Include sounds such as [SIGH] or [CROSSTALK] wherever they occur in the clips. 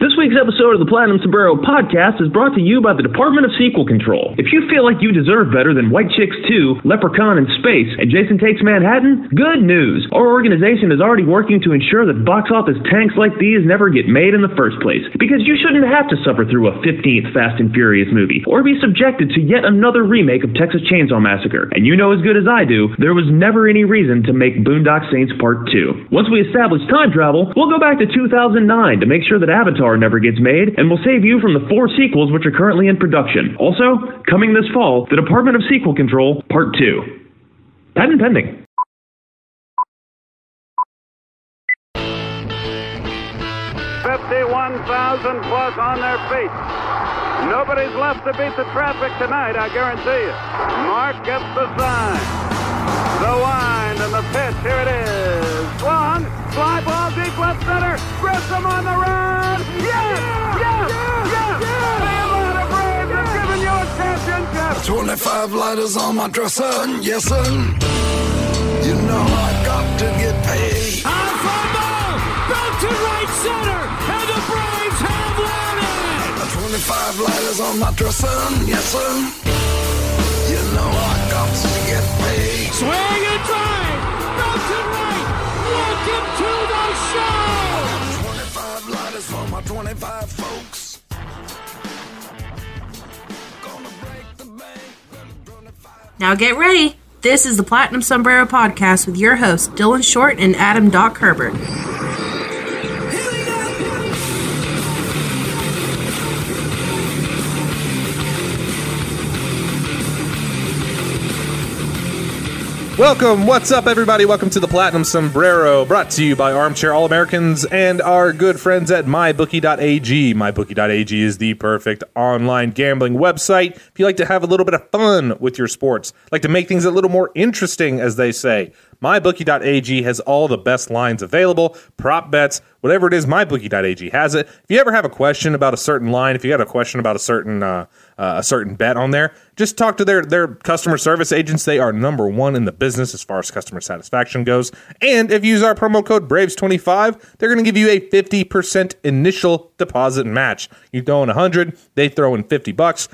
This week's episode of the Platinum Sombrero podcast is brought to you by the Department of Sequel Control. If you feel like you deserve better than White Chicks 2, Leprechaun in Space, and Jason Takes Manhattan, good news! Our organization is already working to ensure that box office tanks like these never get made in the first place. Because you shouldn't have to suffer through a 15th Fast and Furious movie, or be subjected to yet another remake of Texas Chainsaw Massacre. And you know as good as I do, there was never any reason to make Boondock Saints Part 2. Once we establish time travel, we'll go back to 2009 to make sure that Never gets made, and will save you from the four sequels which are currently in production. Also, coming this fall, the Department of Sequel Control Part 2. Patent pending. Fifty-one thousand plus on their feet. Nobody's left to beat the traffic tonight, I guarantee you. Mark gets the sign. The wind and the pitch. Here it is. Center. Grissom on the run. Yes! Yes! Yes! Atlanta Braves have given you a championship. 25 lighters on my dresser, yes sir. You know I got to get paid. On fly ball, belted right center, and the Braves have won it. 25 lighters on my dresser, yes sir. You know I got to get paid. Swing and drive, belted right. Welcome to the show. 25 lighters for my 25 folks. Gonna break the bank. 25 Now get ready. This is the Platinum Sombrero Podcast with your hosts, Dylan Short and Adam Doc Herbert. Welcome, what's up, everybody? Welcome to the Platinum Sombrero, brought to you by Armchair All Americans and our good friends at MyBookie.ag. MyBookie.ag is the perfect online gambling website if you like to have a little bit of fun with your sports, like to make things a little more interesting, as they say. MyBookie.ag has all the best lines available, prop bets, whatever it is. MyBookie.ag has it. If you ever have a question about a certain line, if you got a question about a certain uh, uh, a certain bet on there, just talk to their their customer service agents. They are number one in the business as far as customer satisfaction goes. And if you use our promo code Braves25, they're going to give you a 50% initial deposit match. You throw in 100, they throw in 50 bucks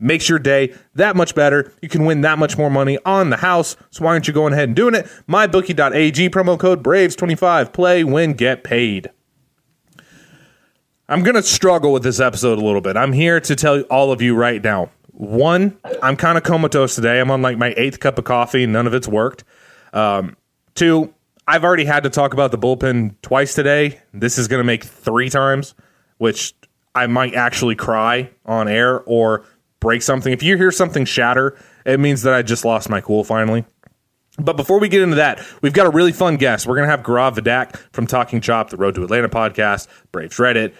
makes your day that much better. You can win that much more money on the house. So why aren't you going ahead and doing it? MyBookie.ag promo code Braves25. Play, win, get paid. I'm going to struggle with this episode a little bit. I'm here to tell all of you right now. One, I'm kind of comatose today. I'm on like my eighth cup of coffee. None of it's worked. Um, two, I've already had to talk about the bullpen twice today. This is going to make three times, which I might actually cry on air or break something. If you hear something shatter, it means that I just lost my cool finally. But before we get into that, we've got a really fun guest. We're going to have Gaurav Vidak from Talking Chop, the Road to Atlanta podcast, Braves Reddit,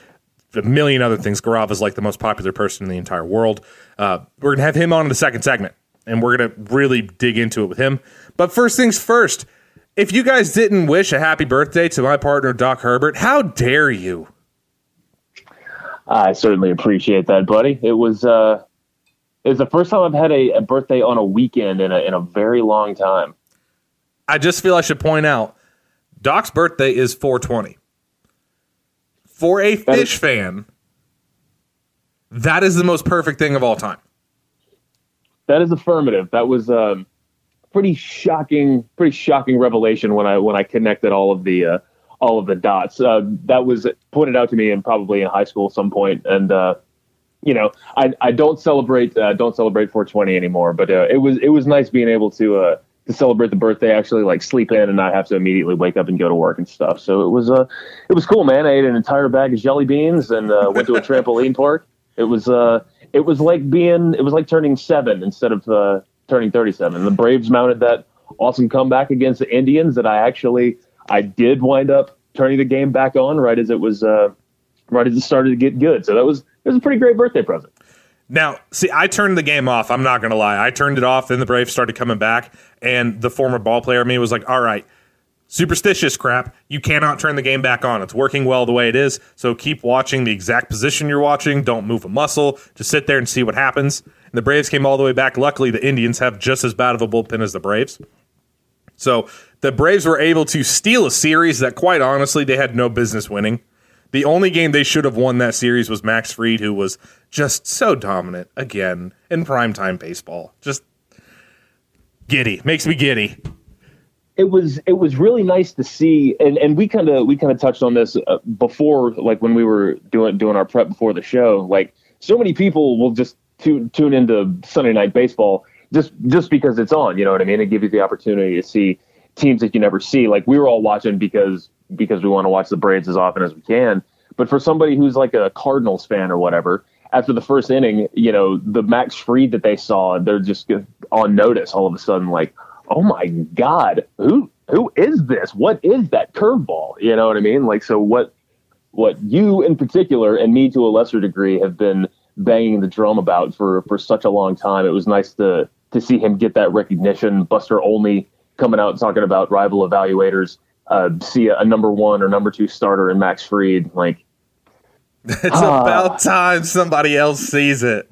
a million other things. Gaurav is like the most popular person in the entire world. Uh, we're going to have him on in the second segment, and we're going to really dig into it with him. But first things first, if you guys didn't wish a happy birthday to my partner, Doc Herbert, how dare you? I certainly appreciate that, buddy. It was uh, it was the first time I've had a, a birthday on a weekend in a in a very long time. I just feel I should point out Doc's birthday is 420. For a That fish is- fan, that is the most perfect thing of all time. That is affirmative. That was um, pretty shocking, pretty shocking revelation when I when I connected all of the uh, all of the dots. Uh, that was pointed out to me in probably in high school at some point, and uh, you know, I, I don't celebrate uh, don't celebrate 420 anymore. But uh, it was it was nice being able to uh, to celebrate the birthday, actually like sleep in and not have to immediately wake up and go to work and stuff. So it was uh it was cool, man. I ate an entire bag of jelly beans and uh, went to a trampoline park. It was uh it was like being it was like turning seven instead of uh, turning 37. The Braves mounted that awesome comeback against the Indians that I actually I did wind up turning the game back on right as it was uh, right as it started to get good. So that was it was a pretty great birthday present. Now, see, I turned the game off. I'm not going to lie. I turned it off. Then the Braves started coming back, and the former ball player me was like, "All right, superstitious crap. You cannot turn the game back on. It's working well the way it is. So keep watching the exact position you're watching. Don't move a muscle. Just sit there and see what happens." And the Braves came all the way back. Luckily, the Indians have just as bad of a bullpen as the Braves. So the Braves were able to steal a series that, quite honestly, they had no business winning. The only game they should have won that series was Max Fried, who was just so dominant again in primetime baseball. Just giddy. Makes me giddy. It was it was really nice to see, and, and we kind of we kind of touched on this uh, before, like when we were doing doing our prep before the show. Like so many people will just tune tune into Sunday Night Baseball just just because it's on. You know what I mean? It gives you the opportunity to see teams that you never see. Like we were all watching because because we want to watch the Braves as often as we can. But for somebody who's like a Cardinals fan or whatever, after the first inning, you know, the Max Fried that they saw, they're just on notice all of a sudden, like, oh my God, who who is this? What is that curveball? You know what I mean? Like, so what what you in particular and me to a lesser degree have been banging the drum about for for such a long time. It was nice to to see him get that recognition. Buster Olney coming out talking about rival evaluators. Uh, see a, a number one or number two starter in Max Fried, like it's uh, about time somebody else sees it.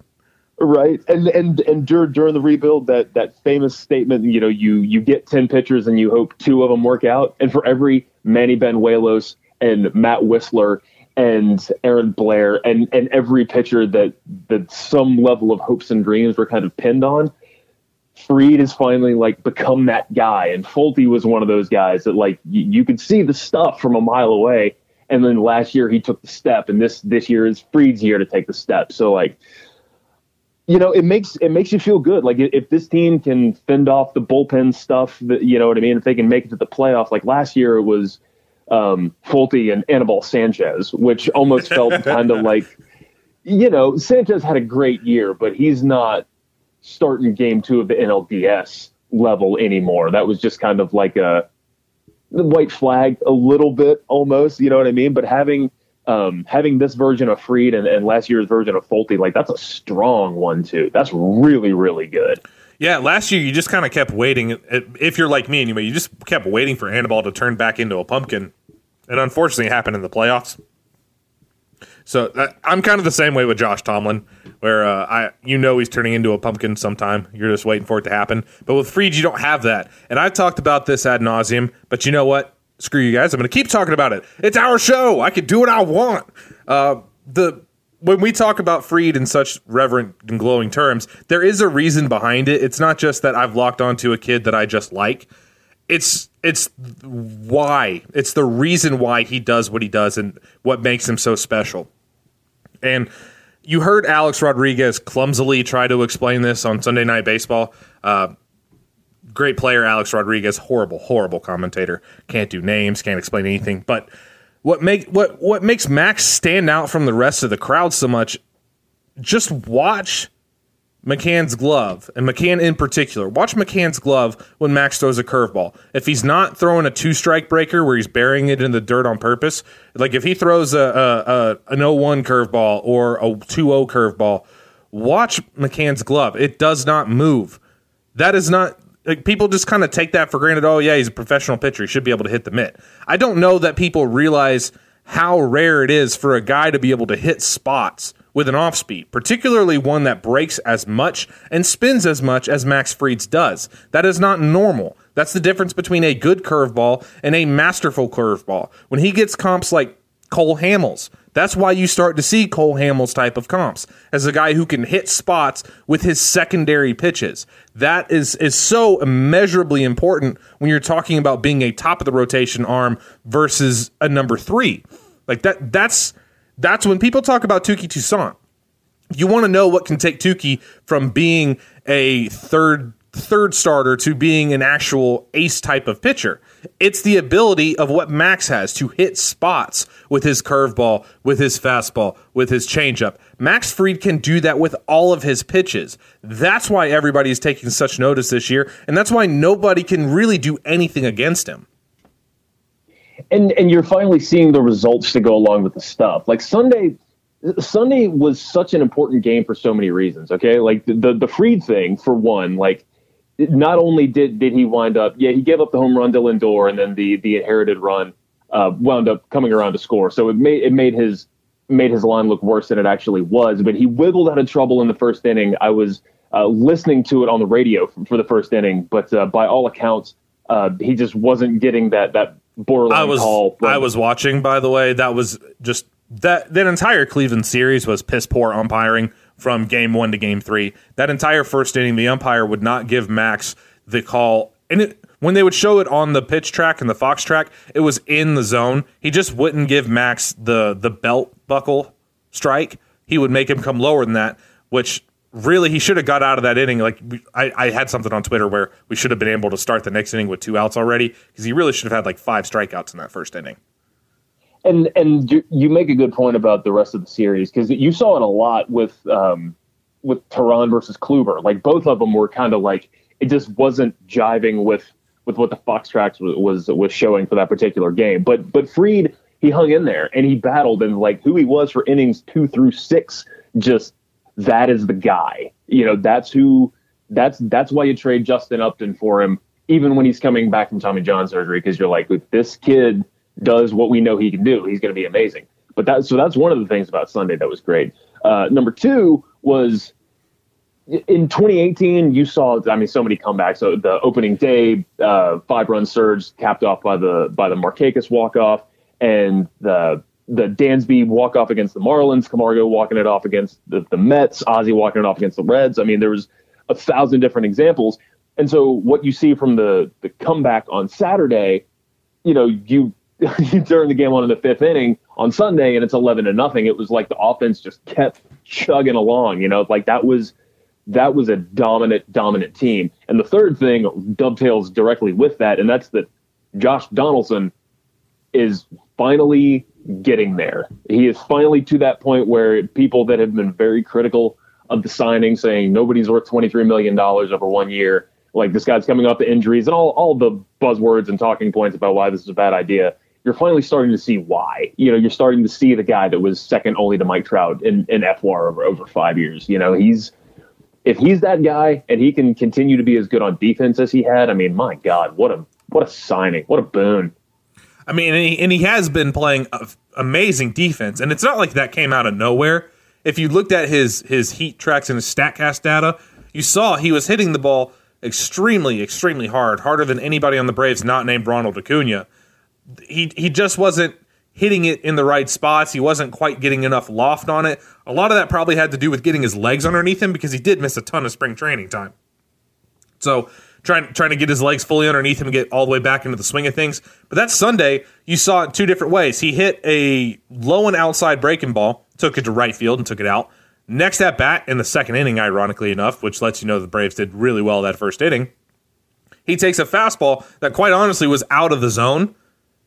Right. And and and during, during the rebuild that that famous statement you know you you get 10 pitchers and you hope two of them work out. And for every manny banuelos and matt Wisler and aaron blair and and every pitcher that that some level of hopes and dreams were kind of pinned on Fried has finally like become that guy, and Folty was one of those guys that like y- you could see the stuff from a mile away, and then last year he took the step, and this this year is Fried's year to take the step. So like, you know, it makes it makes you feel good. Like if this team can fend off the bullpen stuff, that you know what I mean. If they can make it to the playoff, like last year it was um, Folty and Anibal Sanchez, which almost felt [LAUGHS] kind of like, you know, Sanchez had a great year, but he's not starting game two of the NLDS level anymore. That was just kind of like a white flag a little bit almost, you know what I mean? But having um, having this version of Fried and, and last year's version of Folty, like that's a strong one too. That's really, really good. Yeah, last year you just kind of kept waiting. If you're like me anyway, you just kept waiting for Anibal to turn back into a pumpkin. And unfortunately, it happened in the playoffs. So uh, I'm kind of the same way with Josh Tomlin, where uh, I you know he's turning into a pumpkin sometime. You're just waiting for it to happen. But with Fried, you don't have that. And I've talked about this ad nauseum. But you know what? Screw you guys. I'm going to keep talking about it. It's our show. I can do what I want. Uh, the when we talk about Fried in such reverent and glowing terms, there is a reason behind it. It's not just that I've locked onto a kid that I just like. It's it's why. It's the reason why he does what he does and what makes him so special. And you heard Alex Rodriguez clumsily try to explain this on Sunday Night Baseball. Uh, great player, Alex Rodriguez. Horrible, horrible commentator. Can't do names. Can't explain anything. But what make what what makes Max stand out from the rest of the crowd so much? Just watch McCann's glove, and McCann in particular. Watch McCann's glove when Max throws a curveball. If he's not throwing a two strike breaker where he's burying it in the dirt on purpose, like if he throws a, a, a an 0-1 curveball or a 2-0 curveball, watch McCann's glove. It does not move. That is not like people just kind of take that for granted. Oh yeah, he's a professional pitcher. He should be able to hit the mitt. I don't know that people realize how rare it is for a guy to be able to hit spots with an off speed, particularly one that breaks as much and spins as much as Max Fried's does. That is not normal. That's the difference between a good curveball and a masterful curveball. When he gets comps like Cole Hamels, that's why you start to see Cole Hamels type of comps as a guy who can hit spots with his secondary pitches. That is is so immeasurably important when you're talking about being a top of the rotation arm versus a number 3. Like that that's that's when people talk about Touki Toussaint. You want to know what can take Touki from being a third third starter to being an actual ace type of pitcher. It's the ability of what Max has to hit spots with his curveball, with his fastball, with his changeup. Max Fried can do that with all of his pitches. That's why everybody is taking such notice this year, and that's why nobody can really do anything against him. And and you're finally seeing the results to go along with the stuff. Like Sunday Sunday was such an important game for so many reasons. Okay, like the the, the Fried thing for one, like not only did did he wind up, yeah, he gave up the home run to Lindor, and then the the inherited run uh, wound up coming around to score. So it made it made his made his line look worse than it actually was. But he wiggled out of trouble in the first inning. I was uh, listening to it on the radio for, for the first inning, but uh, by all accounts, uh, he just wasn't getting that that borderline I was call. from- I was watching. By the way, that was just that that entire Cleveland series was piss poor umpiring from game one to game three. That entire first inning, the umpire would not give Max the call, and it, when they would show it on the pitch track and the Fox track, it was in the zone. He just wouldn't give Max the the belt buckle strike. He would make him come lower than that, which really he should have got out of that inning. Like I, I had something on Twitter where we should have been able to start the next inning with two outs already because he really should have had like five strikeouts in that first inning. and and you, you make a good point about the rest of the series because you saw it a lot with um, with Teheran versus Kluber. Like both of them were kind of like it just wasn't jiving with with what the Fox tracks was, was was showing for that particular game. But but Fried he hung in there and he battled and like who he was for innings two through six. Just that is the guy. You know that's who that's that's why you trade Justin Upton for him even when he's coming back from Tommy John surgery because you're like this kid does what we know he can do. He's going to be amazing. But that so that's one of the things about Sunday that was great. Uh, number two was in 2018. You saw, I mean, so many comebacks. So the opening day, uh, five run surge capped off by the by the Markakis walk off, and the the Dansby walk off against the Marlins, Camargo walking it off against the, the Mets, Ozzy walking it off against the Reds. I mean, there was a thousand different examples. And so what you see from the the comeback on Saturday, you know, you [LAUGHS] you turn the game on in the fifth inning on Sunday and it's 11 to nothing. It was like the offense just kept chugging along, you know, like that was that was a dominant dominant team. And the third thing dovetails directly with that and that's that Josh Donaldson is finally getting there. He is finally to that point where people that have been very critical of the signing saying nobody's worth 23 million dollars over one year like this guy's coming off the injuries and all, all the buzzwords and talking points about why this is a bad idea you're finally starting to see why. You know, you're starting to see the guy that was second only to Mike Trout in, in FWAR over over five years. You know, he's if he's that guy and he can continue to be as good on defense as he had, I mean, my God, what a what a signing, what a boon. I mean, and he, and he has been playing amazing defense, and it's not like that came out of nowhere. If you looked at his his heat tracks and his Statcast data, you saw he was hitting the ball extremely, extremely hard, harder than anybody on the Braves not named Ronald Acuna. He he just wasn't hitting it in the right spots. He wasn't quite getting enough loft on it. A lot of that probably had to do with getting his legs underneath him because he did miss a ton of spring training time. So trying trying to get his legs fully underneath him and get all the way back into the swing of things. But that Sunday, you saw it two different ways. He hit a low and outside breaking ball, took it to right field and took it out. Next at bat in the second inning, ironically enough, which lets you know the Braves did really well that first inning. He takes a fastball that quite honestly was out of the zone,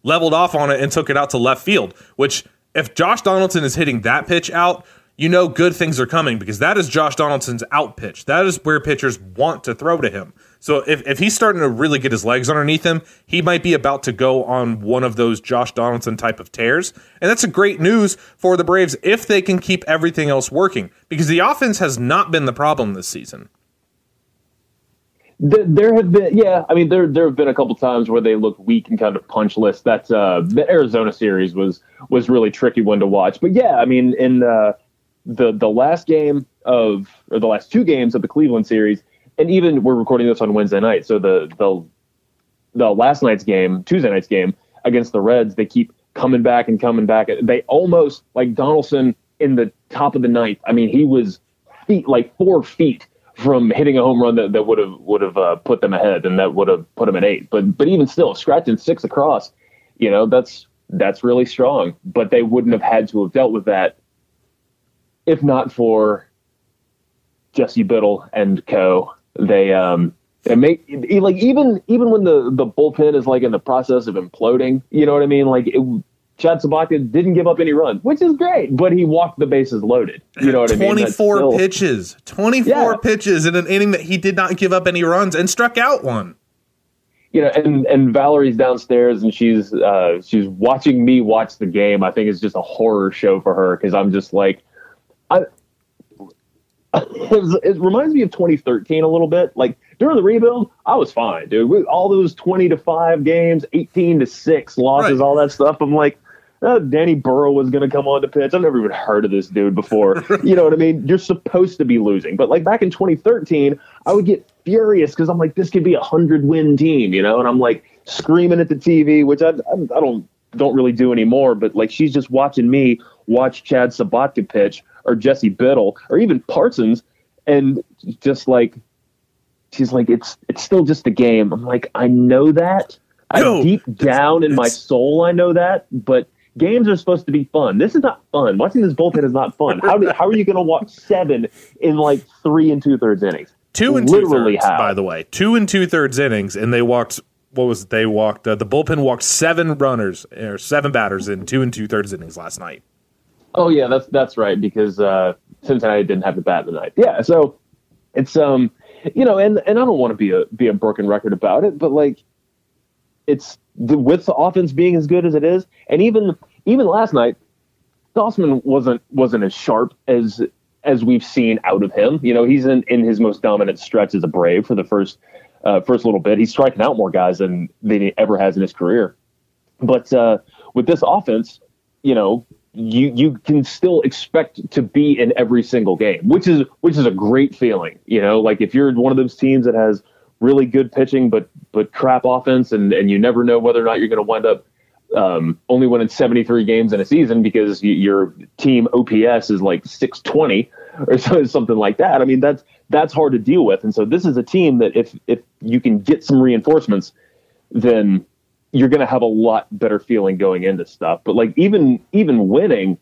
leveled off on it, and took it out to left field. Which, if Josh Donaldson is hitting that pitch out, you know good things are coming because that is Josh Donaldson's out pitch. That is where pitchers want to throw to him. So if, if he's starting to really get his legs underneath him, he might be about to go on one of those Josh Donaldson type of tears. And that's a great news for the Braves if they can keep everything else working because the offense has not been the problem this season. There, have been, yeah, I mean, there there have been a couple times where they look weak and kind of punchless. That uh, the Arizona series was was really tricky one to watch. But yeah, I mean, in uh, the the last game of or the last two games of the Cleveland series, and even we're recording this on Wednesday night, so the the the last night's game, Tuesday night's game against the Reds, they keep coming back and coming back. They almost like Donaldson in the top of the ninth. I mean, he was feet like four feet from hitting a home run that, that would have would have uh, put them ahead, and that would have put them at eight. But but even still, scratching six across, you know, that's that's really strong. But they wouldn't have had to have dealt with that if not for Jesse Biddle and co. They um And make like even even when the the bullpen is like in the process of imploding, you know what I mean? Like it, Chad Sobotka didn't give up any runs, which is great, but he walked the bases loaded. You know what I mean? That's 24 pitches. 24 Yeah. pitches in an inning that he did not give up any runs and struck out one. you know, and and Valerie's downstairs and she's uh, she's watching me watch the game. I think it's just a horror show for her because I'm just like, I. [LAUGHS] It, was- it reminds me of 2013 a little bit. Like during the rebuild, I was fine, dude. All those 20 to five games, 18 to six losses, Right. all that stuff. I'm like, oh, Danny Burawa was going to come on to pitch. I've never even heard of this dude before. [LAUGHS] you know what I mean? You're supposed to be losing, but like back in 2013, I would get furious because I'm like, this could be a hundred win team, you know, and I'm like screaming at the TV, which I, I, I don't don't really do anymore. But like, she's just watching me watch Chad Sobotka pitch or Jesse Biddle or even Parsons, and just like she's like, it's it's still just a game. I'm like, I know that. I deep down in my soul, I know that, but. Games are supposed to be fun. This is not fun. Watching this bullpen is not fun. How, do, how are you going to watch seven in like three and two thirds innings? Two and two Literally thirds, how? by the way. Two and two thirds innings, and they walked. What was it? They walked. Uh, the bullpen walked seven runners or seven batters in two and two thirds innings last night. Oh yeah, that's that's right because uh, Cincinnati didn't have the bat tonight. Yeah, so it's um, you know, and and I don't want to be a be a broken record about it, but like, it's the with the offense being as good as it is, and even even last night, Gausman wasn't wasn't as sharp as as we've seen out of him. You know, he's in in his most dominant stretch as a Brave for the first uh, first little bit. He's striking out more guys than than he ever has in his career. But uh, with this offense, you know, you you can still expect to be in every single game, which is which is a great feeling. You know, like if you're one of those teams that has really good pitching but but crap offense, and and you never know whether or not you're going to wind up um, only winning 73 games in a season because your team OPS is like 620 or so, [LAUGHS] something like that. I mean, that's that's hard to deal with. And so this is a team that if if you can get some reinforcements, then you're going to have a lot better feeling going into stuff. But like even even winning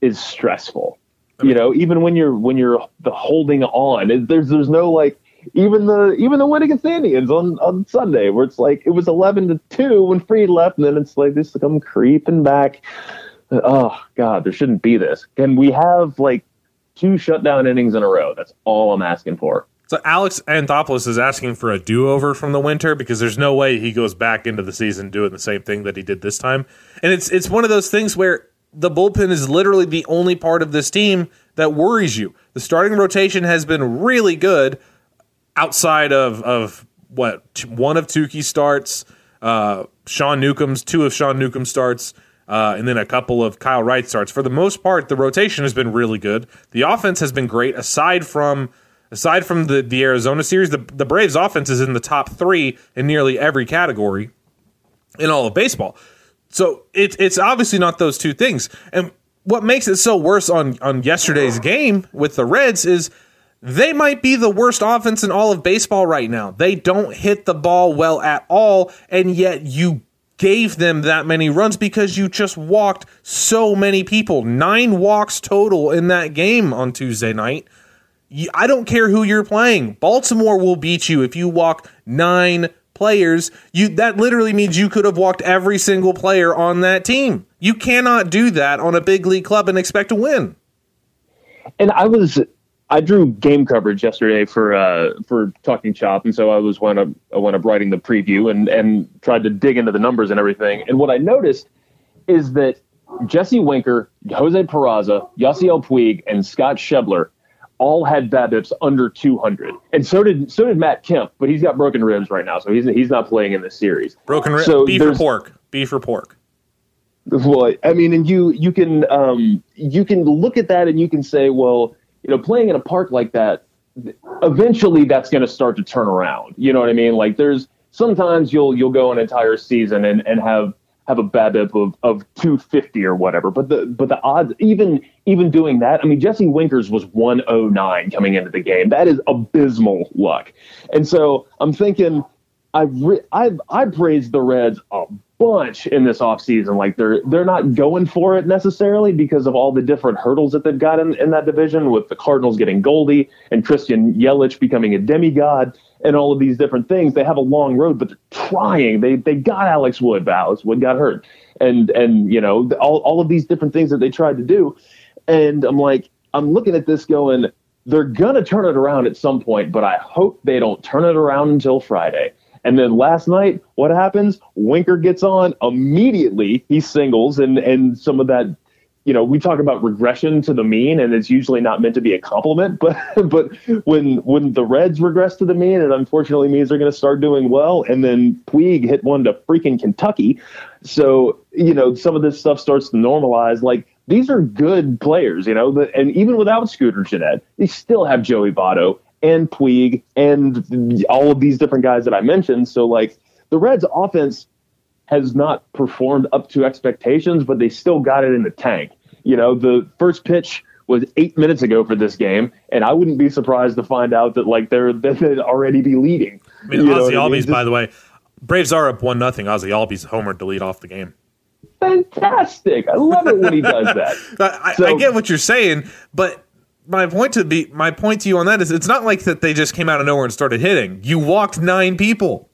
is stressful. You know, even when you're when you're the holding on, there's there's no like even the even the win against the Indians on on Sunday where it's like it was 11 to two when Fried left, and then it's like this to come creeping back. Oh God, there shouldn't be this. Can we have like two shutdown innings in a row? That's all I'm asking for. So Alex Anthopoulos is asking for a do-over from the winter because there's no way he goes back into the season doing the same thing that he did this time. And it's it's one of those things where the bullpen is literally the only part of this team that worries you. The starting rotation has been really good outside of of what one of Touki starts, uh, Sean Newcomb's two of Sean Newcomb starts, uh, and then a couple of Kyle Wright starts. For the most part, the rotation has been really good. The offense has been great. Aside from aside from the the Arizona series, the the Braves offense is in the top three in nearly every category in all of baseball. So it's it's obviously not those two things. And what makes it so worse on on yesterday's game with the Reds is they might be the worst offense in all of baseball right now. They don't hit the ball well at all, and yet you gave them that many runs because you just walked so many people. Nine walks total in that game on Tuesday night. I don't care who you're playing. Baltimore will beat you if you walk nine players. You that literally means you could have walked every single player on that team. You cannot do that on a big league club and expect to win. and I was I drew game coverage yesterday for uh, for Talking Chop, and so I was when I when I'm writing the preview and and tried to dig into the numbers and everything. And what I noticed is that Jesse Winker, Jose Peraza, Yasiel Puig, and Scott Schebler all had BABIPs under 200, and so did so did Matt Kemp, but he's got broken ribs right now, so he's he's not playing in this series. Broken ribs, So beef or pork, beef or pork. Well, I mean, and you you can um, you can look at that and you can say, well, you know, playing in a park like that, eventually that's going to start to turn around. You know what I mean? Like there's sometimes you'll you'll go an entire season and, and have have a BABIP of, of 250 or whatever. But the but the odds even even doing that, I mean, Jesse Winkers was 109 coming into the game. That is abysmal luck. And so I'm thinking I re- I've I praised the Reds a bunch in this offseason. Like they're they're not going for it necessarily because of all the different hurdles that they've got in, in that division with the Cardinals getting Goldie and Christian Yelich becoming a demigod and all of these different things. They have a long road, but they're trying. They they got Alex Wood, but Alex Wood got hurt. And and you know, all all of these different things that they tried to do. And I'm like, I'm looking at this going, they're gonna turn it around at some point, but I hope they don't turn it around until Friday. And then last night, what happens? Winker gets on immediately. He singles, and and some of that, you know, we talk about regression to the mean, and it's usually not meant to be a compliment. [LAUGHS] But but when when the Reds regress to the mean, it unfortunately means they're going to start doing well. And then Puig hit one to freaking Kentucky, so you know some of this stuff starts to normalize. Like these are good players, you know, and even without Scooter Gennett, they still have Joey Votto and Puig and all of these different guys that I mentioned. So like the Reds offense has not performed up to expectations, but they still got it in the tank. You know, the first pitch was eight minutes ago for this game, and I wouldn't be surprised to find out that like they're [LAUGHS] they'd already be leading. I mean, Ozzy what I mean? Albies, by the way, Braves are up one nothing. Ozzy Albies homered to lead off the game. Fantastic. I love it when he does [LAUGHS] that. I, So- I get what you're saying, but my point to be my point to you on that is it's not like that they just came out of nowhere and started hitting. You walked nine people.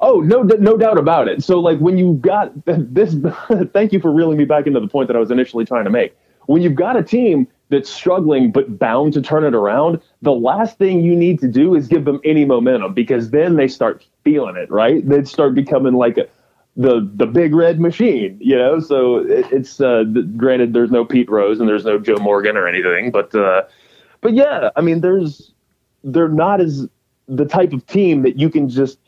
Oh no, no doubt about it. So like when you got [LAUGHS] this, [LAUGHS] thank you for reeling me back into the point that I was initially trying to make. When you've got a team that's struggling but bound to turn it around, the last thing you need to do is give them any momentum because then they start feeling it, right? They start becoming like a, the the big red machine, you know. So it, it's uh, granted there's no Pete Rose and there's no Joe Morgan or anything, but uh, but yeah, I mean there's they're not as the type of team that you can just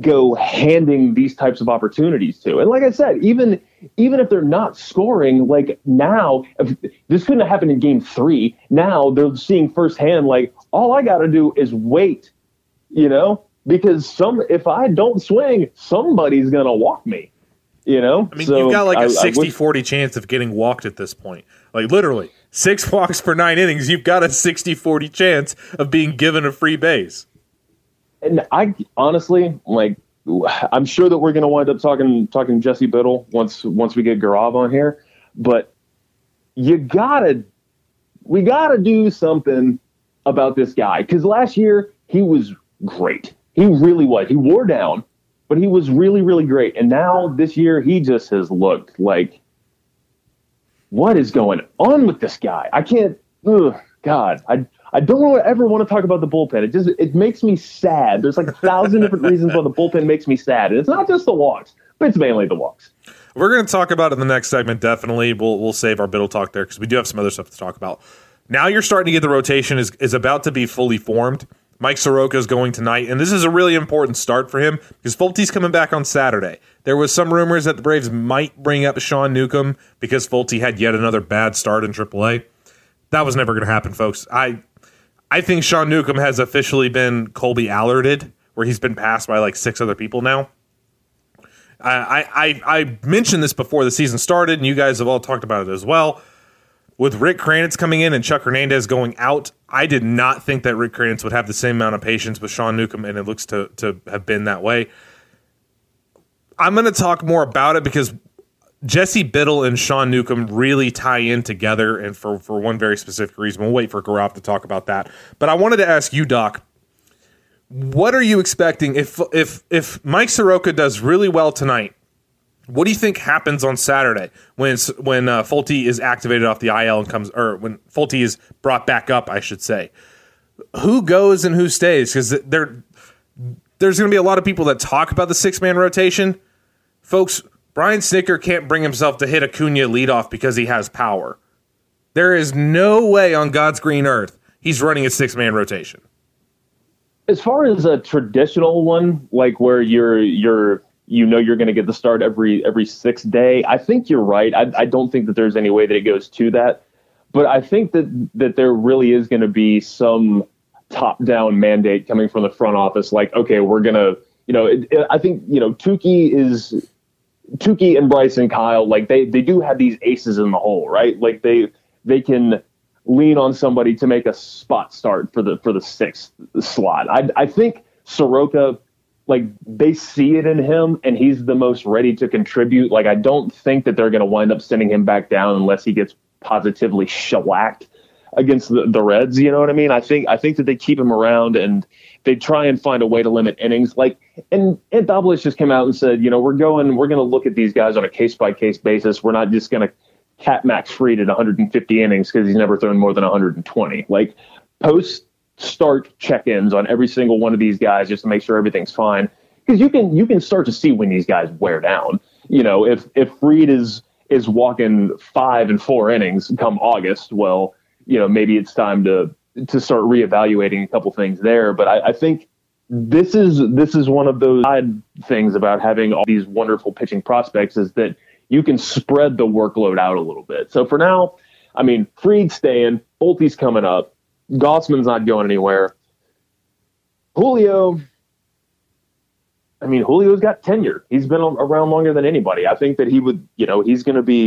go handing these types of opportunities to. And like I said, even even if they're not scoring, like now, this couldn't have happened in game three. Now they're seeing firsthand, like all I got to do is wait, you know, because some if I don't swing, somebody's gonna walk me, you know. I mean, So you've got like a I 60 wish- 40 chance of getting walked at this point. Like literally, six [LAUGHS] walks for nine innings. You've got a 60 40 chance of being given a free base. and I honestly like. I'm sure that we're going to wind up talking talking Jesse Biddle once once we get Gaurav on here, but you gotta we gotta do something about this guy because last year he was great. He really was. He wore down, but he was really really great. And now this year he just has looked like what is going on with this guy? I can't. Ugh, God, I I don't ever want to talk about the bullpen. It just it makes me sad. There's like a thousand different reasons why the bullpen makes me sad, and it's not just the walks, but it's mainly the walks. We're going to talk about it in the next segment. Definitely, we'll we'll save our biddle talk there because we do have some other stuff to talk about. Now you're starting to get the rotation is is about to be fully formed. Mike Soroka is going tonight, and this is a really important start for him because Folty's coming back on Saturday. There was some rumors that the Braves might bring up Sean Newcomb because Folty had yet another bad start in AAA. That was never going to happen, folks. I I think Sean Newcomb has officially been Colby Allarded, where he's been passed by like six other people now. I, I I mentioned this before the season started, and you guys have all talked about it as well. With Rick Kranitz coming in and Chuck Hernandez going out, I did not think that Rick Kranitz would have the same amount of patience with Sean Newcomb, and it looks to to have been that way. I'm going to talk more about it because Jesse Biddle and Sean Newcomb really tie in together, and for for one very specific reason. We'll wait for Gaurav to talk about that. But I wanted to ask you, Doc, what are you expecting if if if Mike Soroka does really well tonight? What do you think happens on Saturday when when uh, Folty is activated off the IL and comes, or when Folty is brought back up, I should say? Who goes and who stays? Because there, there's going to be a lot of people that talk about the six man rotation. Folks, Brian Snitker can't bring himself to hit Acuna leadoff because he has power. There is no way on God's green earth he's running a six man rotation. As far as a traditional one, like where you're you're you know you're going to get the start every every sixth day, I think you're right. I, I don't think that there's any way that it goes to that, but I think that that there really is going to be some top down mandate coming from the front office. Like, okay, we're gonna, you know, it, it- I think you know Touki is Touki and Bryce and Kyle, like they they do have these aces in the hole, right? Like they they can lean on somebody to make a spot start for the for the sixth slot. I I think Soroka like they see it in him and he's the most ready to contribute. Like I don't think that they're going to wind up sending him back down unless he gets positively shellacked against the, the Reds. You know what I mean? I think I think that they keep him around and they try and find a way to limit innings. Like and Ed Dabelich just came out and said, you know, we're going we're going to look at these guys on a case by case basis. We're not just going to cat Max Fried at 150 innings because he's never thrown more than 120. Like post start check-ins on every single one of these guys just to make sure everything's fine because you can you can start to see when these guys wear down. You know, if if Fried is is walking five and four innings come August, well, you know, maybe it's time to to start reevaluating a couple things there. But I, I think this is this is one of those odd things about having all these wonderful pitching prospects is that you can spread the workload out a little bit. So for now, I mean, Fried's staying, Folty's coming up, Gausman's not going anywhere. Julio, I mean, Julio's got tenure. He's been around longer than anybody. I think that he would, you know, he's going to be,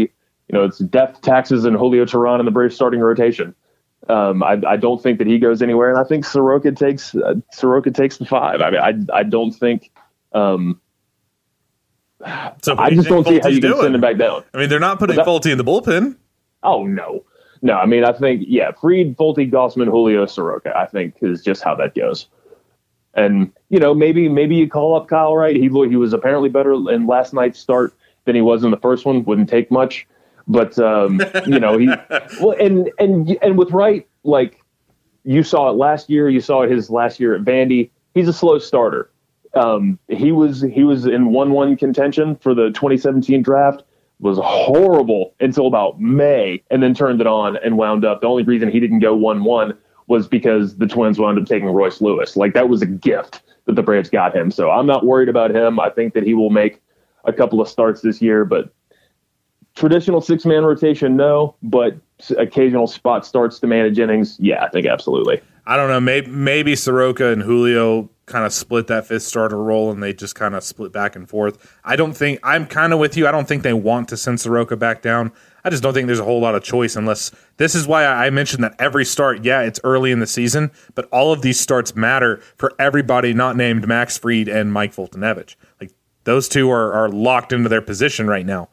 you know, it's death, taxes, and Julio Teheran in the Braves starting rotation. Um, I, I, don't think that he goes anywhere, and I think Soroka takes uh, Soroka takes the five. I mean, I I don't think. Um, so I just don't see how you can doing? send him back down. I mean, they're not putting Folty in the bullpen. Oh no, no. I mean, I think yeah, Fried, Folty, Gausman, Julio, Soroka. I think is just how that goes. And you know, maybe maybe you call up Kyle Wright. He he was apparently better in last night's start than he was in the first one. Wouldn't take much, but um, [LAUGHS] you know he well and and and with Wright, like you saw it last year, you saw it his last year at Vandy. He's a slow starter. Um, he was he was in one one contention for the 2017 draft. Was horrible until about May, and then turned it on and wound up. The only reason he didn't go one one was because the Twins wound up taking Royce Lewis. Like that was a gift that the Braves got him. So I'm not worried about him. I think that he will make a couple of starts this year, but traditional six man rotation, no, but occasional spot starts to manage innings, yeah, I think absolutely. I don't know. Maybe maybe Soroka and Julio kind of split that fifth starter role and they just kind of split back and forth. I don't think I'm kind of with you. I don't think they want to send Soroka back down. I just don't think there's a whole lot of choice unless this is why I mentioned that every start, yeah, it's early in the season, but all of these starts matter for everybody not named Max Fried and Mike Foltynewicz. Like those two are, are locked into their position right now.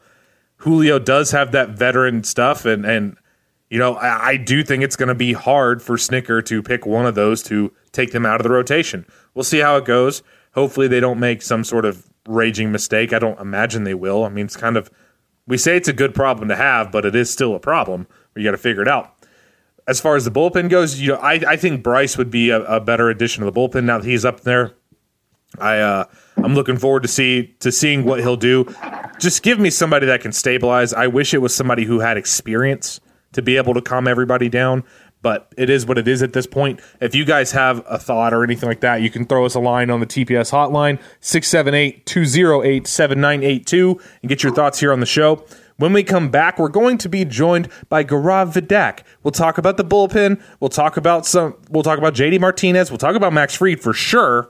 Julio does have that veteran stuff, and and you know I, I do think it's going to be hard for Snitker to pick one of those to take them out of the rotation. We'll see how it goes. Hopefully, they don't make some sort of raging mistake. I don't imagine they will. I mean, it's kind of we say it's a good problem to have, but it is still a problem. You got to figure it out. As far as the bullpen goes, you know, I, I think Bryce would be a, a better addition to the bullpen now that he's up there. I uh, I'm looking forward to see to seeing what he'll do. Just give me somebody that can stabilize. I wish it was somebody who had experience to be able to calm everybody down but it is what it is at this point. If you guys have a thought or anything like that, you can throw us a line on the TPS hotline, 678 208 7982, and get your thoughts here on the show. When we come back, we're going to be joined by Gaurav Vidak. We'll talk about the bullpen. We'll talk about some. We'll talk about JD Martinez. We'll talk about Max Fried for sure.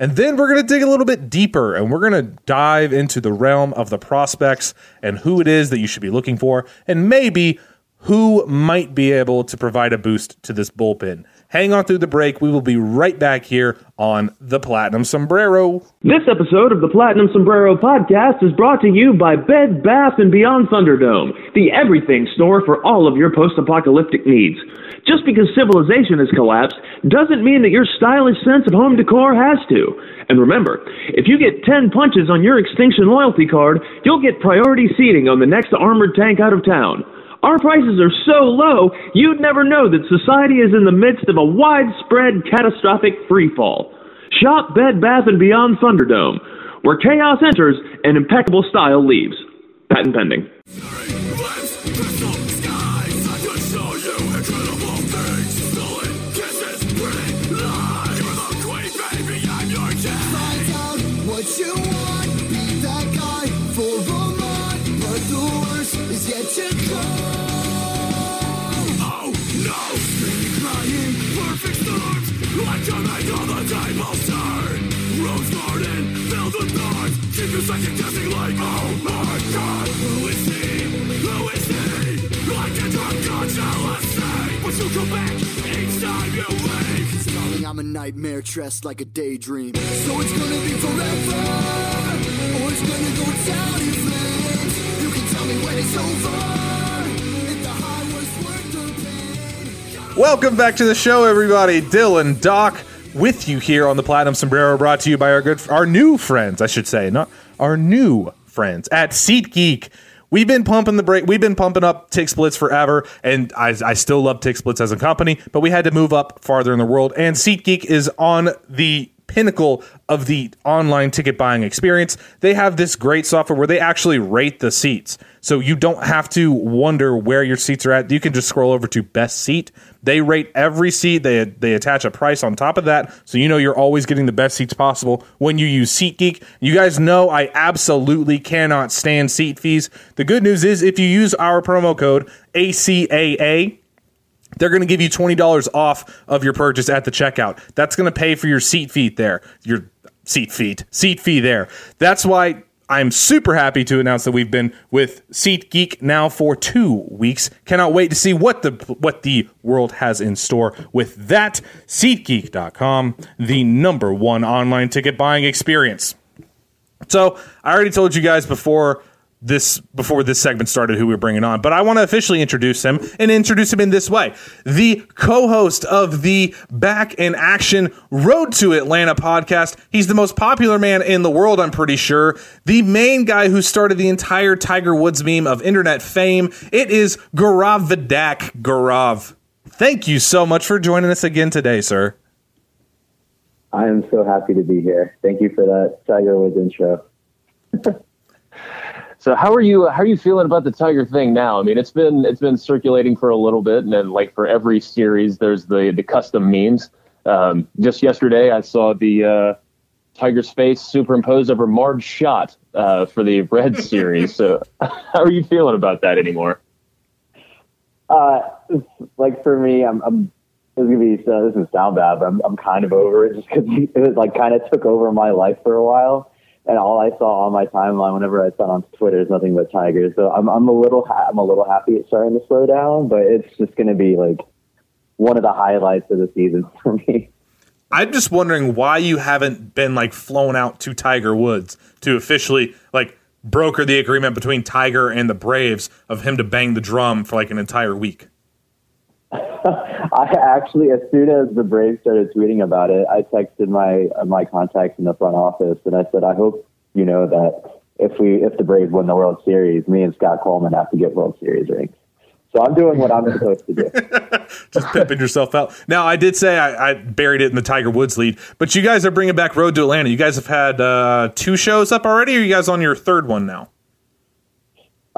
And then we're going to dig a little bit deeper and we're going to dive into the realm of the prospects and who it is that you should be looking for and maybe who might be able to provide a boost to this bullpen. Hang on through the break. We will be right back here on the Platinum Sombrero. This episode of the Platinum Sombrero podcast is brought to you by Bed Bath and Beyond Thunderdome, the everything store for all of your post-apocalyptic needs. Just because civilization has collapsed doesn't mean that your stylish sense of home decor has to. And remember, if you get 10 punches on your Extinction loyalty card, you'll get priority seating on the next armored tank out of town. Our prices are so low, you'd never know that society is in the midst of a widespread catastrophic freefall. Shop Bed Bath & Beyond Thunderdome, where chaos enters and impeccable style leaves. Patent pending. Second guessing like, oh my god, who is he? Who is he? Like a jealousy. But you come back each time you leave. I'm a nightmare dressed like a daydream. So it's gonna be forever, or it's gonna go down in flames. You can tell me when it's over. Welcome back to the show, everybody. Dylan, Doc, with you here on the Platinum Sombrero, brought to you by our good, our new friends, I should say, not our new friends at SeatGeek. We've been pumping the break. We've been pumping up Tick Splits forever, and I, I still love Tick Splits as a company. But we had to move up farther in the world, and SeatGeek is on the pinnacle of the online ticket buying experience. They have this great software where they actually rate the seats. So you don't have to wonder where your seats are at. You can just scroll over to best seat. They rate every seat. They they attach a price on top of that. So you know you're always getting the best seats possible when you use SeatGeek. You guys know I absolutely cannot stand seat fees. The good news is if you use our promo code ACAA they're going to give you $20 off of your purchase at the checkout. That's going to pay for your seat fee there. Your seat feet, seat fee there. That's why I'm super happy to announce that we've been with SeatGeek now for 2 weeks. Cannot wait to see what the what the world has in store with that seatgeek.com, the number 1 online ticket buying experience. So, I already told you guys before this before this segment started who we are bringing on, but I want to officially introduce him and introduce him in this way. The co-host of the Back in Action Road to Atlanta podcast. He's the most popular man in the world, I'm pretty sure. The main guy who started the entire Tiger Woods meme of internet fame. It is Gaurav Vidak. Gaurav, thank you so much for joining us again today, sir. I am so happy to be here. Thank you for that Tiger Woods intro. [LAUGHS] So how are you? How are you feeling about the Tiger thing now? I mean, it's been it's been circulating for a little bit, and then like for every series, there's the the custom memes. Um, just yesterday, I saw the uh, Tiger's face superimposed over Marge shot uh, for the Red [LAUGHS] series. So [LAUGHS] how are you feeling about that anymore? Uh, like for me, I'm, I'm this is gonna be so this doesn't sound bad, but I'm I'm kind of over it just because [LAUGHS] it like kind of took over my life for a while and all I saw on my timeline whenever I saw on Twitter is nothing but Tigers. So I'm I'm a little ha- I'm a little happy it's starting to slow down, but it's just going to be like one of the highlights of the season [LAUGHS] for me. I'm just wondering why you haven't been like flown out to Tiger Woods to officially like broker the agreement between Tiger and the Braves of him to bang the drum for like an entire week. [LAUGHS] I actually, as soon as the Braves started tweeting about it, I texted my uh, my contacts in the front office and I said, I hope you know that if we if the Braves win the World Series, me and Scott Coleman have to get World Series rings. So I'm doing what I'm supposed to do. [LAUGHS] Just pimping yourself out. Now, I did say I, I, buried it in the Tiger Woods lead, but you guys are bringing back Road to Atlanta. You guys have had uh, two shows up already, or you guys on your third one now?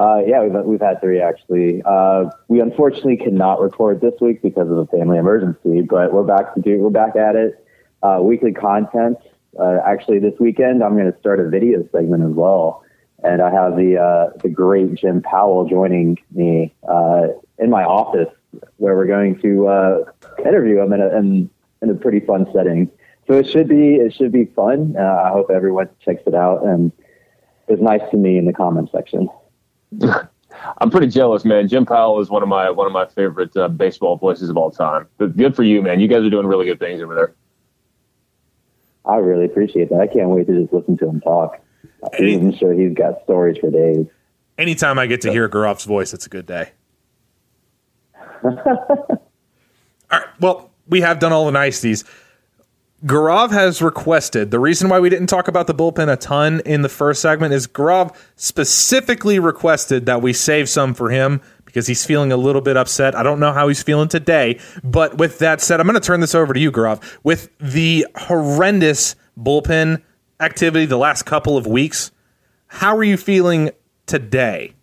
Uh, yeah, we've we've had three actually. Uh, we unfortunately cannot record this week because of a family emergency, but we're back to do we're back at it. Uh, weekly content. Uh, actually, this weekend I'm going to start a video segment as well, and I have the uh, the great Jim Powell joining me uh, in my office, where we're going to interview him in a in, in a pretty fun setting. So it should be it should be fun. I hope everyone checks it out and is nice to me in the comment section. I'm pretty jealous, man. Jim Powell is one of my one of my favorite uh, baseball voices of all time. But good for you, man. You guys are doing really good things over there. I really appreciate that. I can't wait to just listen to him talk. Any, I'm sure he's got stories for days. Anytime I get to hear Gaurav's voice, it's a good day. [LAUGHS] all right. Well, we have done all the niceties. Gaurav has requested the reason why we didn't talk about the bullpen a ton in the first segment is Gaurav specifically requested that we save some for him because he's feeling a little bit upset. I don't know how he's feeling today, but with that said, I'm going to turn this over to you, Gaurav. With the horrendous bullpen activity the last couple of weeks, how are you feeling today?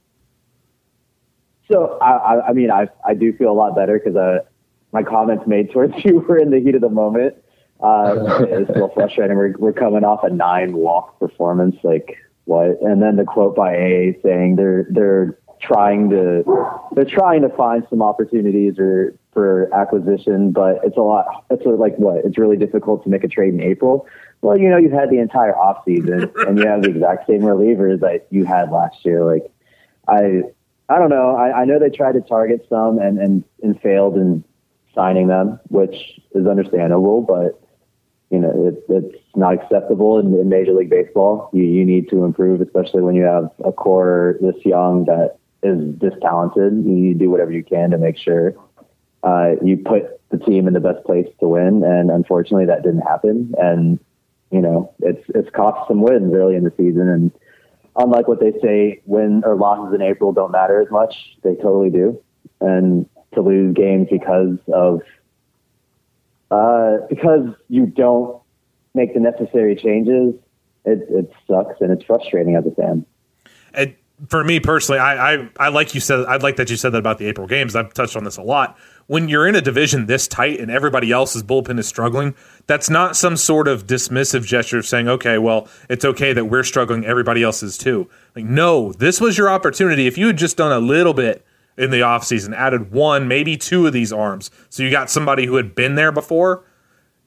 So, I, I mean, I I do feel a lot better because uh, my comments made towards [LAUGHS] you were in the heat of the moment. Uh, it's a little frustrating. We're, we're coming off a nine walk performance. Like what? And then the quote by A saying they're they're trying to they're trying to find some opportunities or for acquisition, but it's a lot. It's sort of like what? It's really difficult to make a trade in April. Well, you know, you've had the entire off season and you have the exact same relievers that you had last year. Like I I don't know. I, I know they tried to target some and, and, and failed in signing them, which is understandable, but you know, it, it's not acceptable in, in Major League Baseball. You, you need to improve, especially when you have a core this young that is this talented. You need to do whatever you can to make sure uh, you put the team in the best place to win. And unfortunately, that didn't happen. And you know, it's it's cost some wins early in the season. And unlike what they say, win or losses in April don't matter as much. They totally do. And to lose games because of uh, because you don't make the necessary changes, it, it sucks and it's frustrating as a fan. And for me personally, I, I I like you said I like that you said that about the April games. I've touched on this a lot. When you're in a division this tight and everybody else's bullpen is struggling, that's not some sort of dismissive gesture of saying, okay, well, it's okay that we're struggling, everybody else is too. Like, no, this was your opportunity. If you had just done a little bit in the offseason, added one, maybe two of these arms, so you got somebody who had been there before,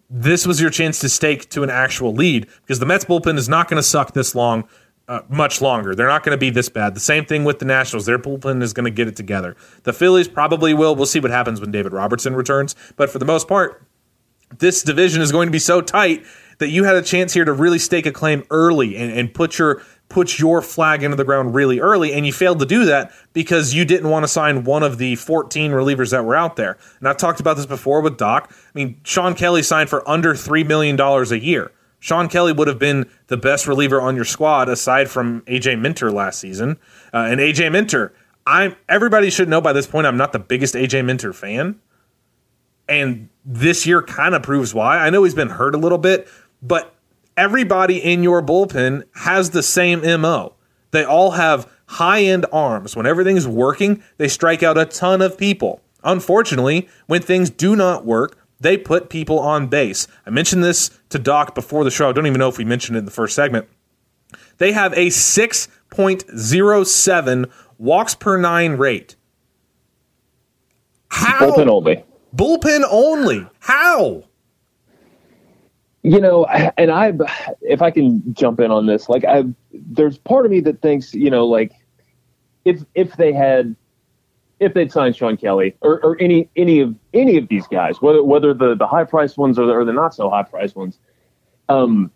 this was your chance to stake to an actual lead because the Mets bullpen is not going to suck this long uh, much longer. They're not going to be this bad. The same thing with the Nationals. Their bullpen is going to get it together. The Phillies probably will. We'll see what happens when David Robertson returns. But for the most part, this division is going to be so tight that you had a chance here to really stake a claim early and, and put your put your flag into the ground really early, and you failed to do that because you didn't want to sign one of the 14 relievers that were out there. And I've talked about this before with Doc. I mean, Shawn Kelley signed for under $3 million a year. Shawn Kelley would have been the best reliever on your squad aside from AJ Minter last season. Uh, and AJ Minter, I'm everybody should know by this point I'm not the biggest AJ Minter fan. And this year kind of proves why. I know he's been hurt a little bit, but everybody in your bullpen has the same MO. They all have high end arms. When everything's working, they strike out a ton of people. Unfortunately, when things do not work, they put people on base. I mentioned this to Doc before the show. I don't even know if we mentioned it in the first segment. They have a 6.07 walks per nine rate. How? Bullpen only. Bullpen only. How? You know, and I, if I can jump in on this, like I, there's part of me that thinks, you know, like if if they had if they'd signed Shawn Kelley or, or any any of any of these guys, whether whether the, the high priced ones or the, or the not so high priced ones, um,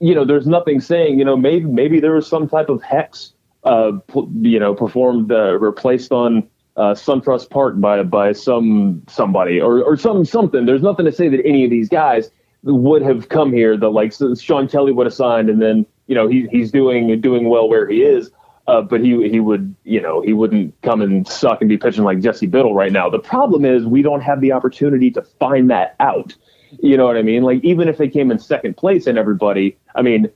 you know, there's nothing saying, you know, maybe maybe there was some type of hex, uh, you know, performed uh, replaced on uh, SunTrust Park by by some somebody or or some something. There's nothing to say that any of these guys would have come here that like Shawn Kelley would have signed, and then you know he, he's doing doing well where he is. Uh, but he he would you know he wouldn't come and suck and be pitching like Jesse Biddle right now. The problem is we don't have the opportunity to find that out. You know what I mean? Like even if they came in second place and everybody, I mean,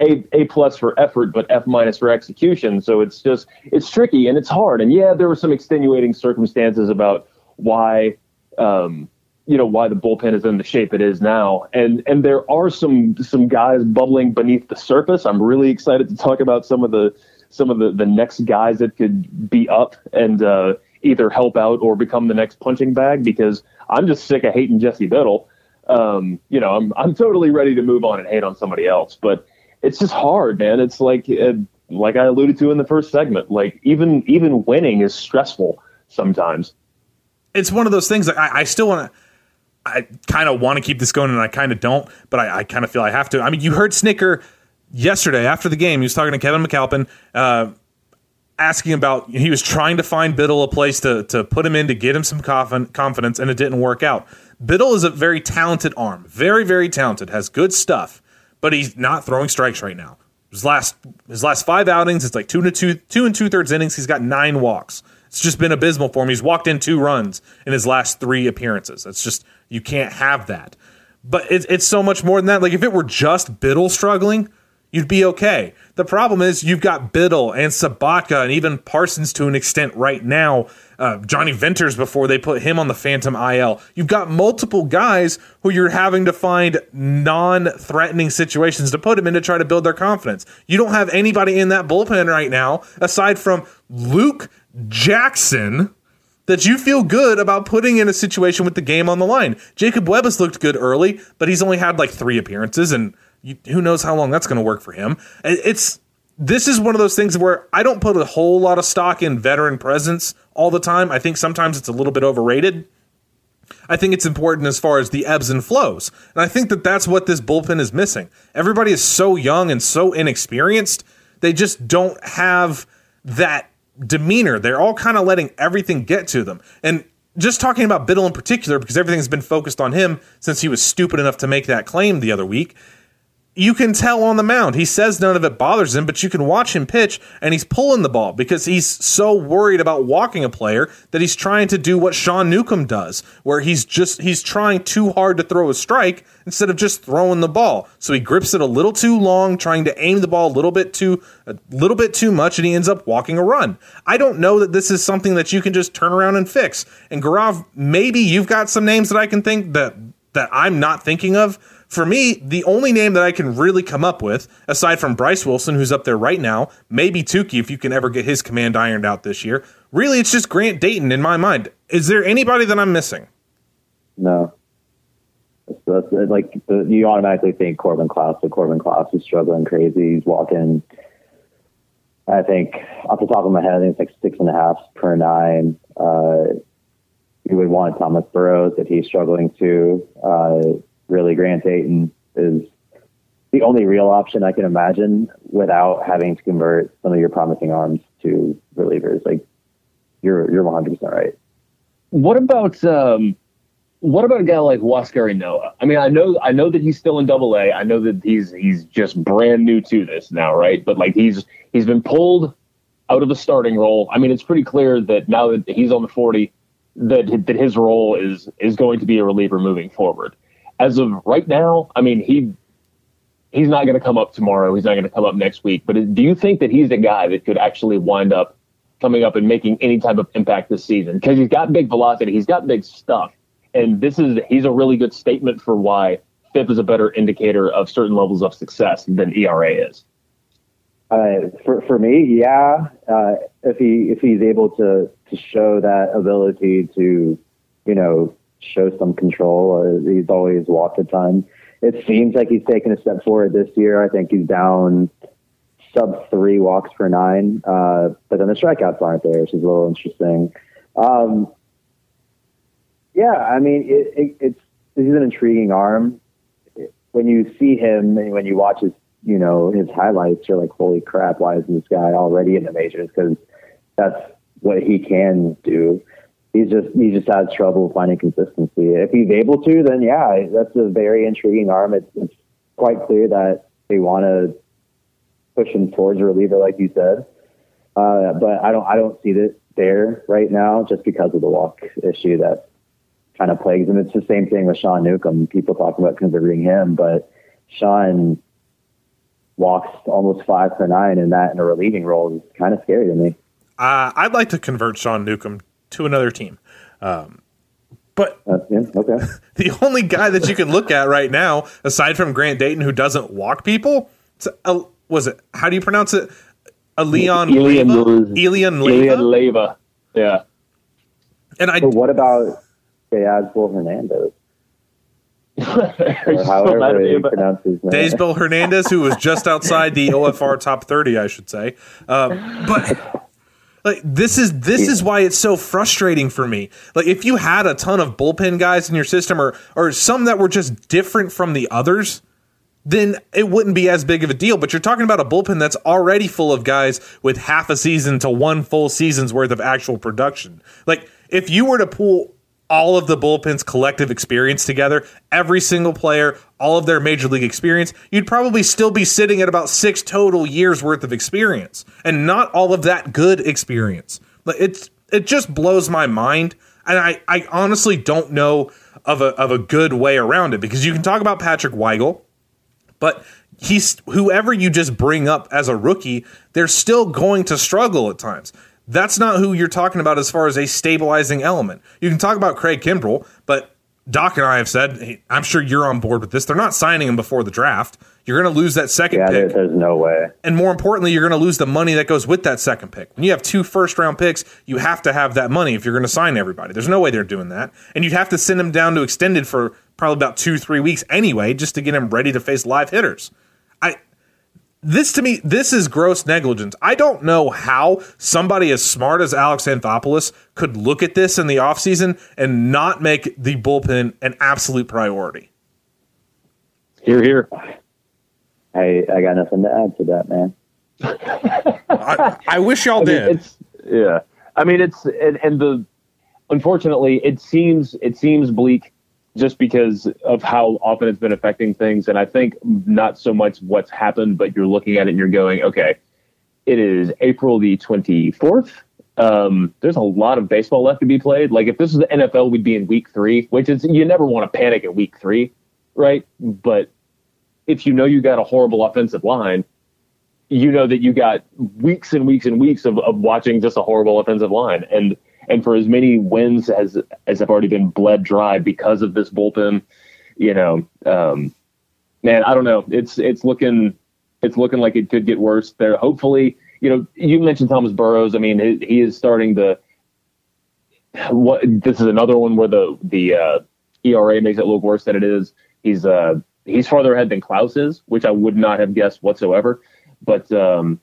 a a plus for effort, but F minus for execution. So it's just it's tricky and it's hard. And yeah, there were some extenuating circumstances about why. Um, you know why the bullpen is in the shape it is now, and and there are some some guys bubbling beneath the surface. I'm really excited to talk about some of the some of the, the next guys that could be up and uh, either help out or become the next punching bag because I'm just sick of hating Jesse Biddle. Um, you know, I'm I'm totally ready to move on and hate on somebody else, but it's just hard, man. It's like uh, like I alluded to in the first segment. Like even even winning is stressful sometimes. It's one of those things. I, I still want to. I kind of want to keep this going, and I kind of don't, but I, I kind of feel I have to. I mean, you heard Snitker yesterday after the game. He was talking to Kevin McAlpin, uh, asking about he was trying to find Biddle a place to to put him in to get him some confidence, and it didn't work out. Biddle is a very talented arm, very very talented, has good stuff, but he's not throwing strikes right now. His last his last five outings, it's like two and two two and two thirds innings. He's got nine walks. It's just been abysmal for him. He's walked in two runs in his last three appearances. It's just you can't have that. But it's it's so much more than that. Like if it were just Biddle struggling, you'd be okay. The problem is you've got Biddle and Sobotka and even Parsons to an extent right now. Uh, Jonny Venters before they put him on the Phantom IL. You've got multiple guys who you're having to find non-threatening situations to put them in to try to build their confidence. You don't have anybody in that bullpen right now aside from Luke Jackson that you feel good about putting in a situation with the game on the line. Jacob Webb has looked good early, but he's only had like three appearances and you, who knows how long that's going to work for him. It's this is one of those things where I don't put a whole lot of stock in veteran presence all the time. I think sometimes it's a little bit overrated. I think it's important as far as the ebbs and flows. And I think that that's what this bullpen is missing. Everybody is so young and so inexperienced. They just don't have that demeanor. They're all kind of letting everything get to them. And just talking about Biddle in particular, because everything's been focused on him since he was stupid enough to make that claim the other week you can tell on the mound. He says none of it bothers him, but you can watch him pitch and he's pulling the ball because he's so worried about walking a player that he's trying to do what Sean Newcomb does, where he's just he's trying too hard to throw a strike instead of just throwing the ball. So he grips it a little too long, trying to aim the ball a little bit too a little bit too much and he ends up walking a run. I don't know that this is something that you can just turn around and fix. And Gaurav, maybe you've got some names that I can think that that I'm not thinking of for me, the only name that I can really come up with, aside from Bryce Wilson, who's up there right now, maybe Touki if you can ever get his command ironed out this year, really it's just Grant Dayton in my mind. Is there anybody that I'm missing? No. That's, that's, like the, you automatically think Corbin Clouse, but Corbin Clouse is struggling crazy. He's walking. I think off the top of my head, I think it's like six and a half per nine. Uh, you would want Thomas Burrows if he's struggling too. Uh, really Grant Dayton is the only real option I can imagine without having to convert some of your promising arms to relievers. Like you're you're 100 percent right. What about um, what about a guy like Huascar Ynoa? I mean, I know I know that he's still in Double A. I know that he's he's just brand new to this now, right? But like he's he's been pulled out of the starting role. I mean, it's pretty clear that now that he's on the 40, that that his role is is going to be a reliever moving forward as of right now, I mean, he he's not going to come up tomorrow. He's not going to come up next week. But do you think that he's a guy that could actually wind up coming up and making any type of impact this season? Because he's got big velocity, he's got big stuff, and this is he's a really good statement for why FIP is a better indicator of certain levels of success than ERA is. Uh, for for me, yeah. Uh, if he if he's able to to show that ability to, you know, show some control. Uh, he's always walked a ton. It seems like he's taken a step forward this year. I think he's down sub three walks per nine, uh, but then the strikeouts aren't there, which is a little interesting. Um, yeah, I mean, it, it, it's he's an intriguing arm. When you see him and when you watch his, you know, his highlights, you're like, holy crap, why is this guy already in the majors? Because that's what he can do he's just he just has trouble finding consistency. If he's able to, then yeah, that's a very intriguing arm. It's, it's quite clear that they want to push him towards a reliever, like you said. Uh, but I don't I don't see it there right now, just because of the walk issue that kind of plagues him. It's the same thing with Sean Newcomb. People talk about considering him, but Sean walks almost five per nine, and that in a relieving role is kind of scary to me. Uh, I'd like to convert Sean Newcomb to another team. Um, but uh, yeah, okay. [LAUGHS] the only guy that you can look at right now, aside from Grant Dayton, who doesn't walk people, a, was it? How do you pronounce it? A Leon Elian Leyva? Elian Leyva. Elian Leyva. Yeah. And I. But what about Teosbel Hernandez? [LAUGHS] or however he pronounces Daysbel Hernandez, who was just [LAUGHS] outside the OFR top 30, I should say. Um, but like this is this is why it's so frustrating for me. Like if you had a ton of bullpen guys in your system or or some that were just different from the others, then it wouldn't be as big of a deal. But you're talking about a bullpen that's already full of guys with half a season to one full season's worth of actual production. Like if you were to pull all of the bullpen's collective experience together, every single player, all of their major league experience, you'd probably still be sitting at about six total years worth of experience, and not all of that good experience. It's it just blows my mind, and I I honestly don't know of a of a good way around it because you can talk about Patrick Weigel, but he's whoever you just bring up as a rookie, they're still going to struggle at times. That's not who you're talking about as far as a stabilizing element. You can talk about Craig Kimbrel, but Doc and I have said, hey, I'm sure you're on board with this. They're not signing him before the draft. You're going to lose that second yeah, pick. There's no way. And more importantly, you're going to lose the money that goes with that second pick. When you have two first round picks, you have to have that money if you're going to sign everybody. There's no way they're doing that. And you'd have to send him down to extended for probably about two, three weeks anyway, just to get him ready to face live hitters. This to me, this is gross negligence. I don't know how somebody as smart as Alex Anthopoulos could look at this in the offseason and not make the bullpen an absolute priority. Hear, hear. I I got nothing to add to that, man. I, I wish y'all [LAUGHS] I mean, did. it's yeah. I mean, it's and, and the unfortunately, it seems it seems bleak just because of how often it's been affecting things. And I think not so much what's happened, but you're looking at it and you're going, okay, it is April the 24th. Um, there's a lot of baseball left to be played. Like if this is the NFL, we'd be in week three, which is you never want to panic at week three, right? But if you know you got a horrible offensive line, you know that you got weeks and weeks and weeks of, of watching just a horrible offensive line. And and for as many wins as as have already been bled dry because of this bullpen, you know, um, man, I don't know. It's it's looking it's looking like it could get worse. There, hopefully, you know, you mentioned Thomas Burrows. I mean, he, he is starting to. What this is another one where the the uh, ERA makes it look worse than it is. He's uh he's farther ahead than Clouse is, which I would not have guessed whatsoever. But um,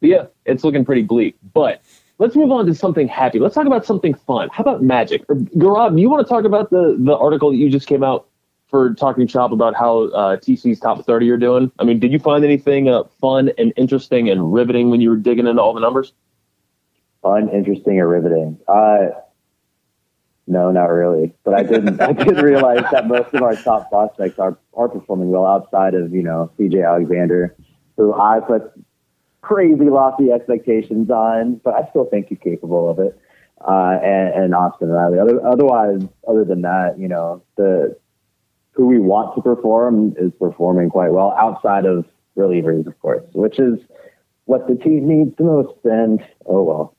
yeah, it's looking pretty bleak. But let's move on to something happy. Let's talk about something fun. How about magic? Or, you want to talk about the the article that you just came out for talking shop about how uh, TC's top thirty are doing? I mean, did you find anything uh, fun and interesting and riveting when you were digging into all the numbers? Fun, interesting, or riveting? Uh, no, not really. But I didn't. I did [LAUGHS] realize that most of our top prospects are are performing well outside of you know CJ Alexander, who I put crazy lofty expectations on, but I still think he's capable of it. Uh, and, and Austin Riley. Other, otherwise, other than that, you know, the who we want to perform is performing quite well outside of relievers, of course, which is what the team needs the most. And oh well.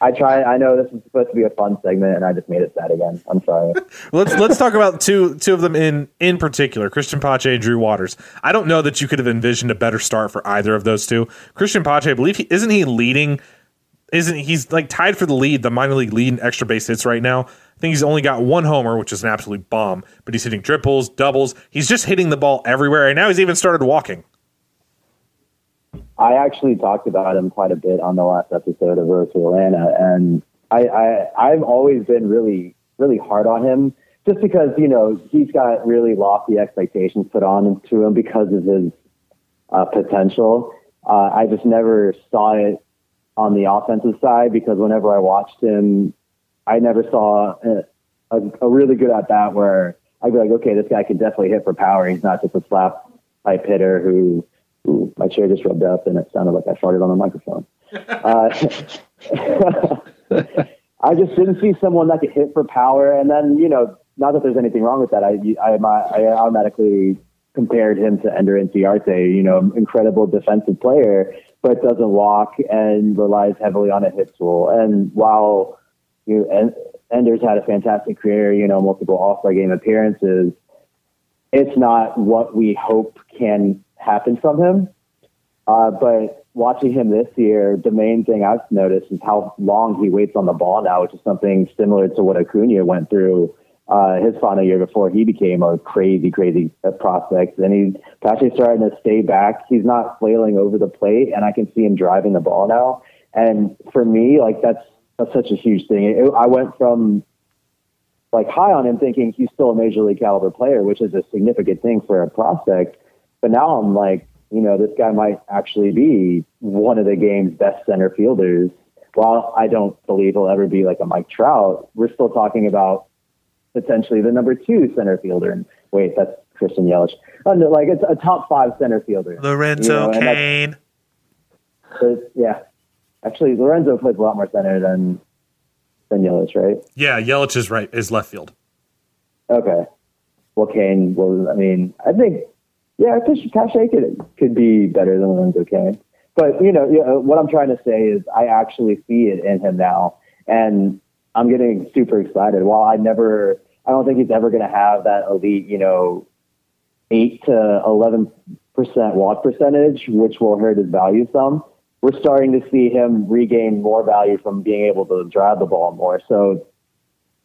I try. I know this is supposed to be a fun segment, and I just made it sad again. I'm sorry. [LAUGHS] let's let's talk about two two of them in in particular, Christian Pache and Drew Waters. I don't know that you could have envisioned a better start for either of those two. Christian Pache, I believe, he, isn't he leading? Isn't he's like tied for the lead, the minor league lead in extra base hits right now? I think he's only got one homer, which is an absolute bomb. But he's hitting triples, doubles. He's just hitting the ball everywhere, and now he's even started walking. I actually talked about him quite a bit on the last episode of Road to Atlanta, and I, I I've always been really really hard on him just because you know he's got really lofty expectations put on to him because of his uh, potential. Uh, I just never saw it on the offensive side because whenever I watched him, I never saw a, a, a really good at bat where I'd be like, okay, this guy can definitely hit for power. He's not just a slap pipe hitter who Ooh, my chair just rubbed up and it sounded like I farted on the microphone. Uh, [LAUGHS] I just didn't see someone that could hit for power. And then, you know, not that there's anything wrong with that. I, I, I automatically compared him to Ender Inciarte, you know, incredible defensive player, but doesn't walk and relies heavily on a hit tool. And while you know, Ender's had a fantastic career, you know, multiple All-Star game appearances, it's not what we hope can happen from him. Uh, but watching him this year, the main thing I've noticed is how long he waits on the ball now, which is something similar to what Acuna went through uh, his final year before he became a crazy, crazy prospect. And he's actually starting to stay back. He's not flailing over the plate, and I can see him driving the ball now. And for me, like that's that's such a huge thing. It, I went from like high on him, thinking he's still a major league caliber player, which is a significant thing for a prospect. But now I'm like, you know, this guy might actually be one of the game's best center fielders. While I don't believe he'll ever be like a Mike Trout, we're still talking about potentially the number two center fielder. And wait, that's Christian Yelich. Oh, Under, like it's a top five center fielder. Lorenzo you know, Cain. Yeah, actually, Lorenzo plays a lot more center than than Yelich, right? Yeah, Yelich is right is left field. Okay. Well, Cain. Well, I mean, I think yeah, Pache could could be better than Lorenzo Cain. But you know, you know, what I'm trying to say is, I actually see it in him now, and I'm getting super excited. While I never, I don't think he's ever going to have that elite, you know, eight to eleven percent walk percentage, which will hurt his value some. We're starting to see him regain more value from being able to drive the ball more. So,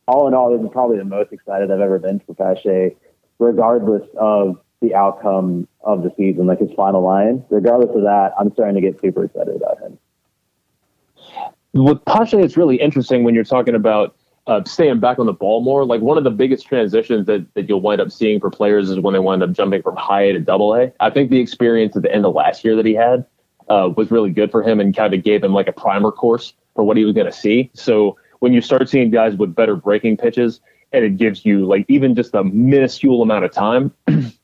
all in all, this is probably the most excited I've ever been for Pache, regardless of the outcome of the season, like his final line. Regardless of that, I'm starting to get super excited about him. with Pache, it's really interesting when you're talking about uh, staying back on the ball more. Like one of the biggest transitions that, that you'll wind up seeing for players is when they wind up jumping from high A to double A. I think the experience at the end of last year that he had uh, was really good for him and kind of gave him like a primer course for what he was going to see. So when you start seeing guys with better breaking pitches, and it gives you like even just a minuscule amount of time [CLEARS THROAT]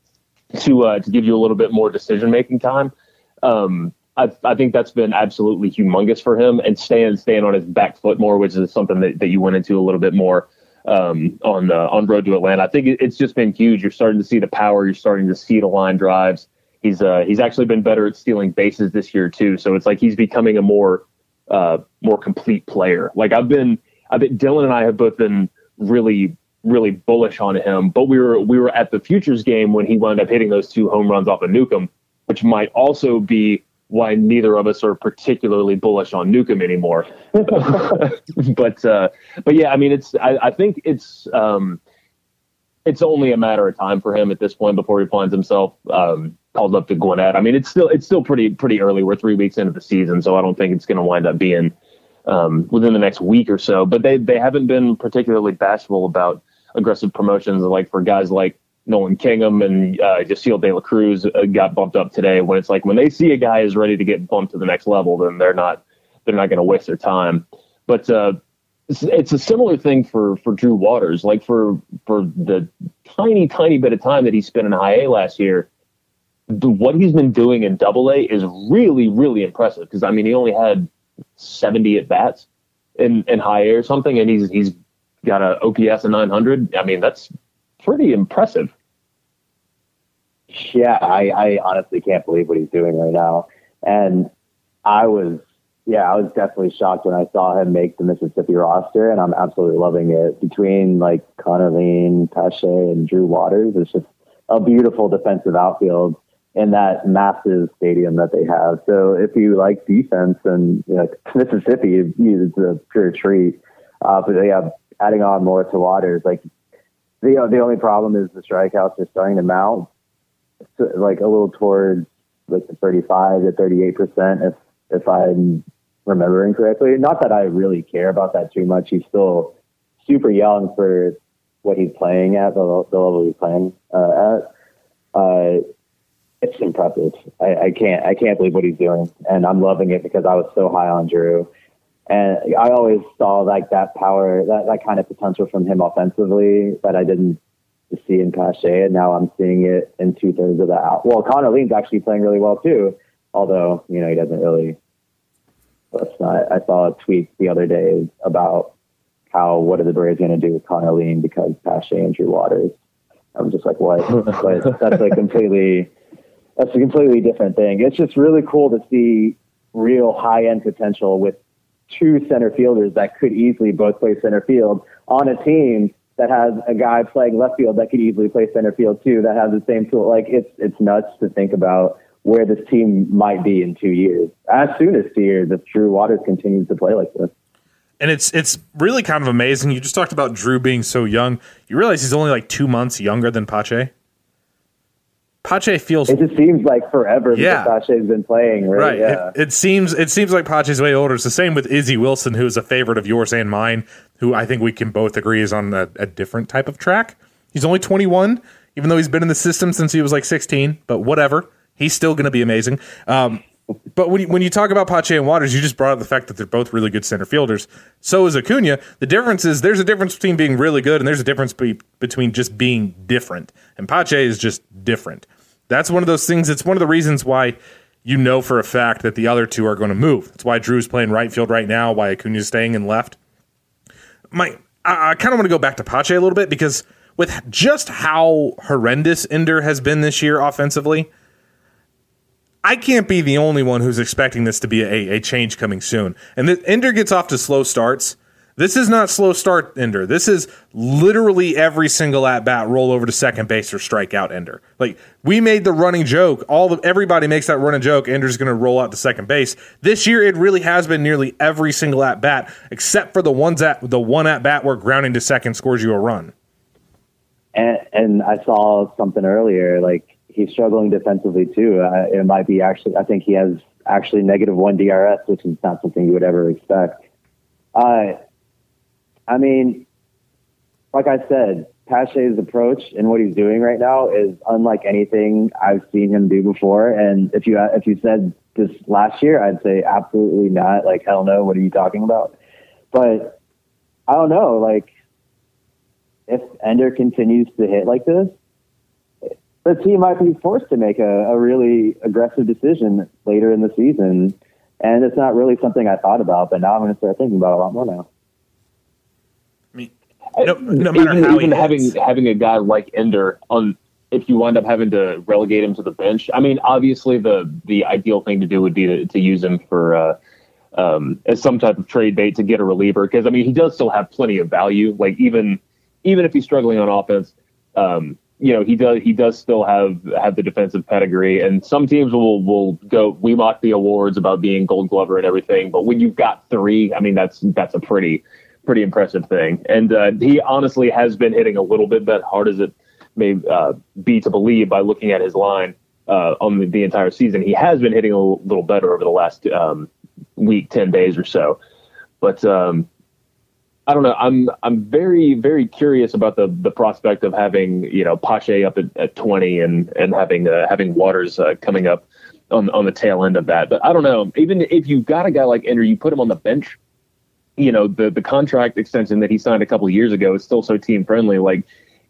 to uh, to give you a little bit more decision making time. Um, I, I think that's been absolutely humongous for him and staying staying on his back foot more, which is something that, that you went into a little bit more um, on uh, on road to Atlanta. I think it, it's just been huge. You're starting to see the power. You're starting to see the line drives. He's uh, he's actually been better at stealing bases this year too. So it's like he's becoming a more uh, more complete player. Like I've been, I've been Dylan and I have both been really really bullish on him. But we were we were at the futures game when he wound up hitting those two home runs off of Newcomb, which might also be why neither of us are particularly bullish on Newcomb anymore. [LAUGHS] but uh, but yeah, I mean, it's I, I think it's um, it's only a matter of time for him at this point before he finds himself um, called up to Gwinnett. I mean, it's still it's still pretty pretty early. We're three weeks into the season, so I don't think it's going to wind up being um, within the next week or so. But they they haven't been particularly bashful about aggressive promotions, like for guys like Nolan Kingham and uh, Jasseel De La Cruz uh, got bumped up today. When it's like when they see a guy is ready to get bumped to the next level, then they're not they're not going to waste their time. But uh, it's, it's a similar thing for for Drew Waters. Like for for the tiny tiny bit of time that he spent in high A last year, the, what he's been doing in Double A is really really impressive. Because I mean, he only had seventy at bats in in high A or something, and he's he's got a OPS of nine hundred. I mean, that's pretty impressive. Yeah, I, I honestly can't believe what he's doing right now. And I was, yeah, I was definitely shocked when I saw him make the Mississippi roster, and I'm absolutely loving it. Between like Connor Lien, Pache, and Drew Waters, it's just a beautiful defensive outfield in that massive stadium that they have. So if you like defense and you know, [LAUGHS] Mississippi, it's a pure treat. Uh, but yeah, adding on more to Waters, like the the only problem is the strikeouts are starting to mount, so, like a little towards like the 35 to 38 percent, if if I'm remembering correctly. Not that I really care about that too much. He's still super young for what he's playing at the, the level he's playing uh, at. Uh, it's impressive. I, I can't I can't believe what he's doing, and I'm loving it because I was so high on Drew. And I always saw like that power, that, that kind of potential from him offensively that I didn't see in Pache, and now I'm seeing it in two thirds of that. Well, Connor Lien's actually playing really well too, although you know he doesn't really. Let's not. I saw a tweet the other day about how what are the Braves going to do with Connor Lien because Pache and Drew Waters. I'm just like, what? [LAUGHS] but that's a completely that's a completely different thing. It's just really cool to see real high end potential with two center fielders that could easily both play center field on a team that has a guy playing left field that could easily play center field too, that has the same tool. Like it's it's nuts to think about where this team might be in two years. As soon as two years, if Drew Waters continues to play like this. And it's it's really kind of amazing. You just talked about Drew being so young. You realize he's only like two months younger than Pache. Pache feels. It just seems like forever Yeah. Pache's been playing, right? Right. Yeah. It, it seems it seems like Pache's way older. It's the same with Izzy Wilson, who is a favorite of yours and mine, who I think we can both agree is on a, a different type of track. He's only 21, even though he's been in the system since he was like 16. But whatever, he's still going to be amazing. Um, but when you, when you talk about Pache and Waters, you just brought up the fact that they're both really good center fielders. So is Acuna. The difference is there's a difference between being really good and there's a difference be, between just being different. And Pache is just different. That's one of those things. It's one of the reasons why you know for a fact that the other two are going to move. That's why Drew's playing right field right now. Why Acuna's staying in left. My, I, I kind of want to go back to Pache a little bit because with just how horrendous Ender has been this year offensively, I can't be the only one who's expecting this to be a, a change coming soon. And the, Ender gets off to slow starts. This is not slow start Ender. This is literally every single at bat roll over to second base or strike out Ender. Like we made the running joke. All the everybody makes that running joke. Ender's going to roll out to second base. This year, it really has been nearly every single at bat, except for the ones at the one at bat where grounding to second scores you a run. And, and I saw something earlier, like he's struggling defensively too. Uh, it might be actually. I think he has actually negative one DRS, which is not something you would ever expect. Uh, I mean, like I said, Pache's approach and what he's doing right now is unlike anything I've seen him do before. And if you if you said this last year, I'd say absolutely not. Like hell no. What are you talking about? But I don't know. Like if Ender continues to hit like this, the team might be forced to make a, a really aggressive decision later in the season. And it's not really something I thought about, but now I'm going to start thinking about it a lot more now. No, no matter even, how even having hits. having a guy like Ender on, if you wind up having to relegate him to the bench, I mean, obviously the the ideal thing to do would be to, to use him for uh, um, as some type of trade bait to get a reliever because I mean he does still have plenty of value. Like even even if he's struggling on offense, um, you know he does he does still have have the defensive pedigree. And some teams will will go we mock the awards about being Gold Glover and everything, but when you've got three, I mean that's that's a pretty pretty impressive thing. And uh, he honestly has been hitting a little bit, but hard as it may uh, be to believe by looking at his line uh, on the, the entire season, he has been hitting a little, better over the last um, week, ten days or so. But um, I don't know. I'm I'm very very curious about the the prospect of having you know Pache up at, at 20 and and having uh, having Waters uh, coming up on on the tail end of that. But I don't know. Even if you've got a guy like Ender, you put him on the bench you know the the contract extension that he signed a couple of years ago is still so team friendly. Like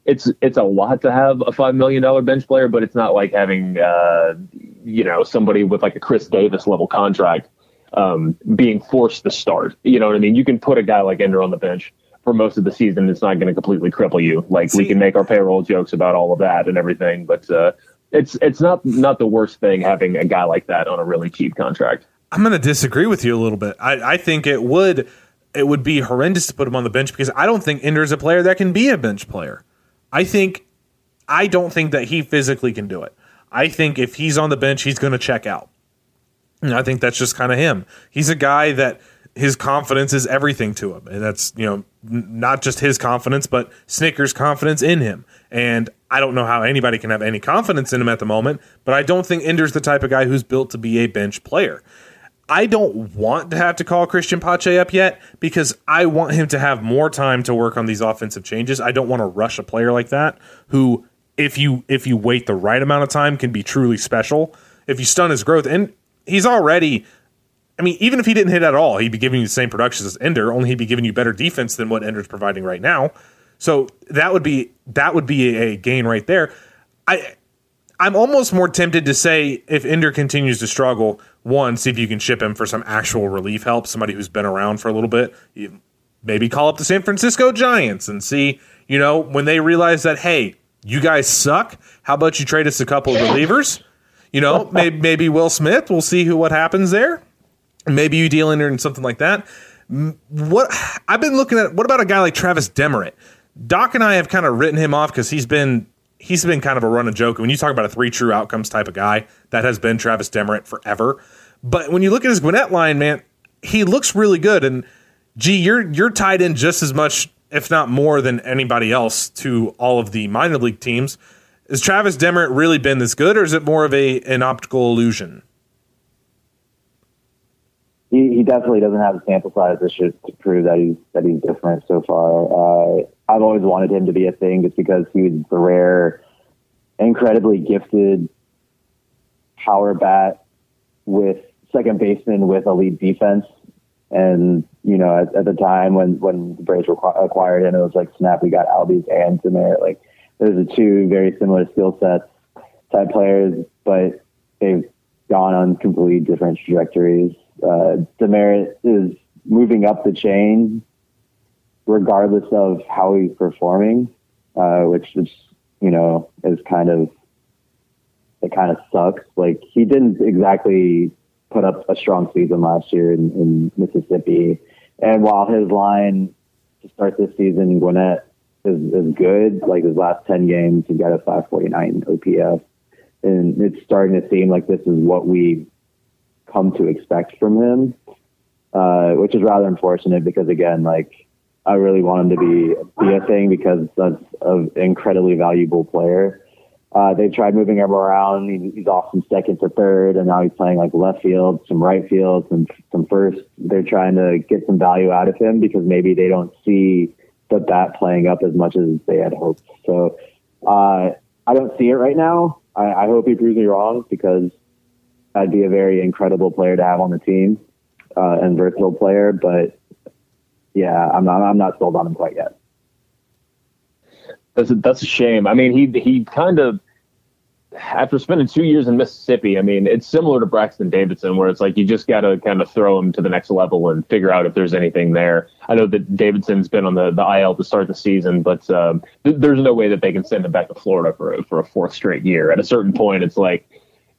it's it's a lot to have a five million dollar bench player, but it's not like having uh, you know somebody with like a Chris Davis level contract um, being forced to start. You know what I mean? You can put a guy like Ender on the bench for most of the season. It's not going to completely cripple you. Like we can make our payroll jokes about all of that and everything, but uh, it's it's not not the worst thing having a guy like that on a really cheap contract. I'm going to disagree with you a little bit. I, I think it would it would be horrendous to put him on the bench because I don't think Ender is a player that can be a bench player. I think I don't think that he physically can do it. I think if he's on the bench, he's going to check out. And I think that's just kind of him. He's a guy that his confidence is everything to him, and that's you know not just his confidence, but Snitker's confidence in him. And I don't know how anybody can have any confidence in him at the moment, but I don't think Ender's the type of guy who's built to be a bench player. I don't want to have to call Christian Pache up yet because I want him to have more time to work on these offensive changes. I don't want to rush a player like that who if you if you wait the right amount of time can be truly special. If you stun his growth and he's already I mean, even if he didn't hit at all, he'd be giving you the same production as Ender, only he'd be giving you better defense than what Ender's providing right now. So that would be that would be a gain right there. I I'm almost more tempted to say if Ender continues to struggle, one, see if you can ship him for some actual relief help, somebody who's been around for a little bit. Maybe call up the San Francisco Giants and see, you know, when they realize that, hey, you guys suck, how about you trade us a couple of relievers? You know, maybe, maybe Will Smith, we'll see who what happens there. Maybe you deal in something like that. What I've been looking at, what about a guy like Travis Demeritt? Doc and I have kind of written him off because he's been he's been kind of a run and joke. When you talk about a three true outcomes type of guy, that has been Travis Demeritt forever. But when you look at his Gwinnett line, man, he looks really good. And gee, you're you're tied in just as much, if not more, than anybody else to all of the minor league teams. Has Travis Demeritt really been this good, or is it more of a an optical illusion? He, he definitely doesn't have the sample size should to prove that he's that he's different so far. Uh, I've always wanted him to be a thing just because he was the rare, incredibly gifted power bat with second baseman with elite defense. And you know, at, at the time when when the Braves requ- acquired him, it was like snap. We got Albies and Demeritt. Like those are two very similar skill sets type players, but they've gone on completely different trajectories. Uh, Demeritt is moving up the chain, regardless of how he's performing, uh, which is you know is kind of it kind of sucks. Like he didn't exactly put up a strong season last year in, in Mississippi, and while his line to start this season in Gwinnett is, is good, like his last ten games, he got a 549 OPS, and it's starting to seem like this is what we come to expect from him, uh, which is rather unfortunate because again, like I really want him to be be a thing because that's an incredibly valuable player. Uh, they tried moving him around. He, he's off from second to third, and now he's playing like left field, some right field, some some first. They're trying to get some value out of him because maybe they don't see the bat playing up as much as they had hoped. So uh, I don't see it right now. I, I hope he proves me wrong because that'd be a very incredible player to have on the team uh, and versatile player. But yeah, I'm not I'm not sold on him quite yet. That's a, that's a shame. I mean, he he kind of after spending two years in Mississippi. I mean, it's similar to Braxton Davidson, where it's like you just got to kind of throw him to the next level and figure out if there's anything there. I know that Davidson's been on the, the IL to start the season, but um, th- there's no way that they can send him back to Florida for for a fourth straight year. At a certain point, it's like,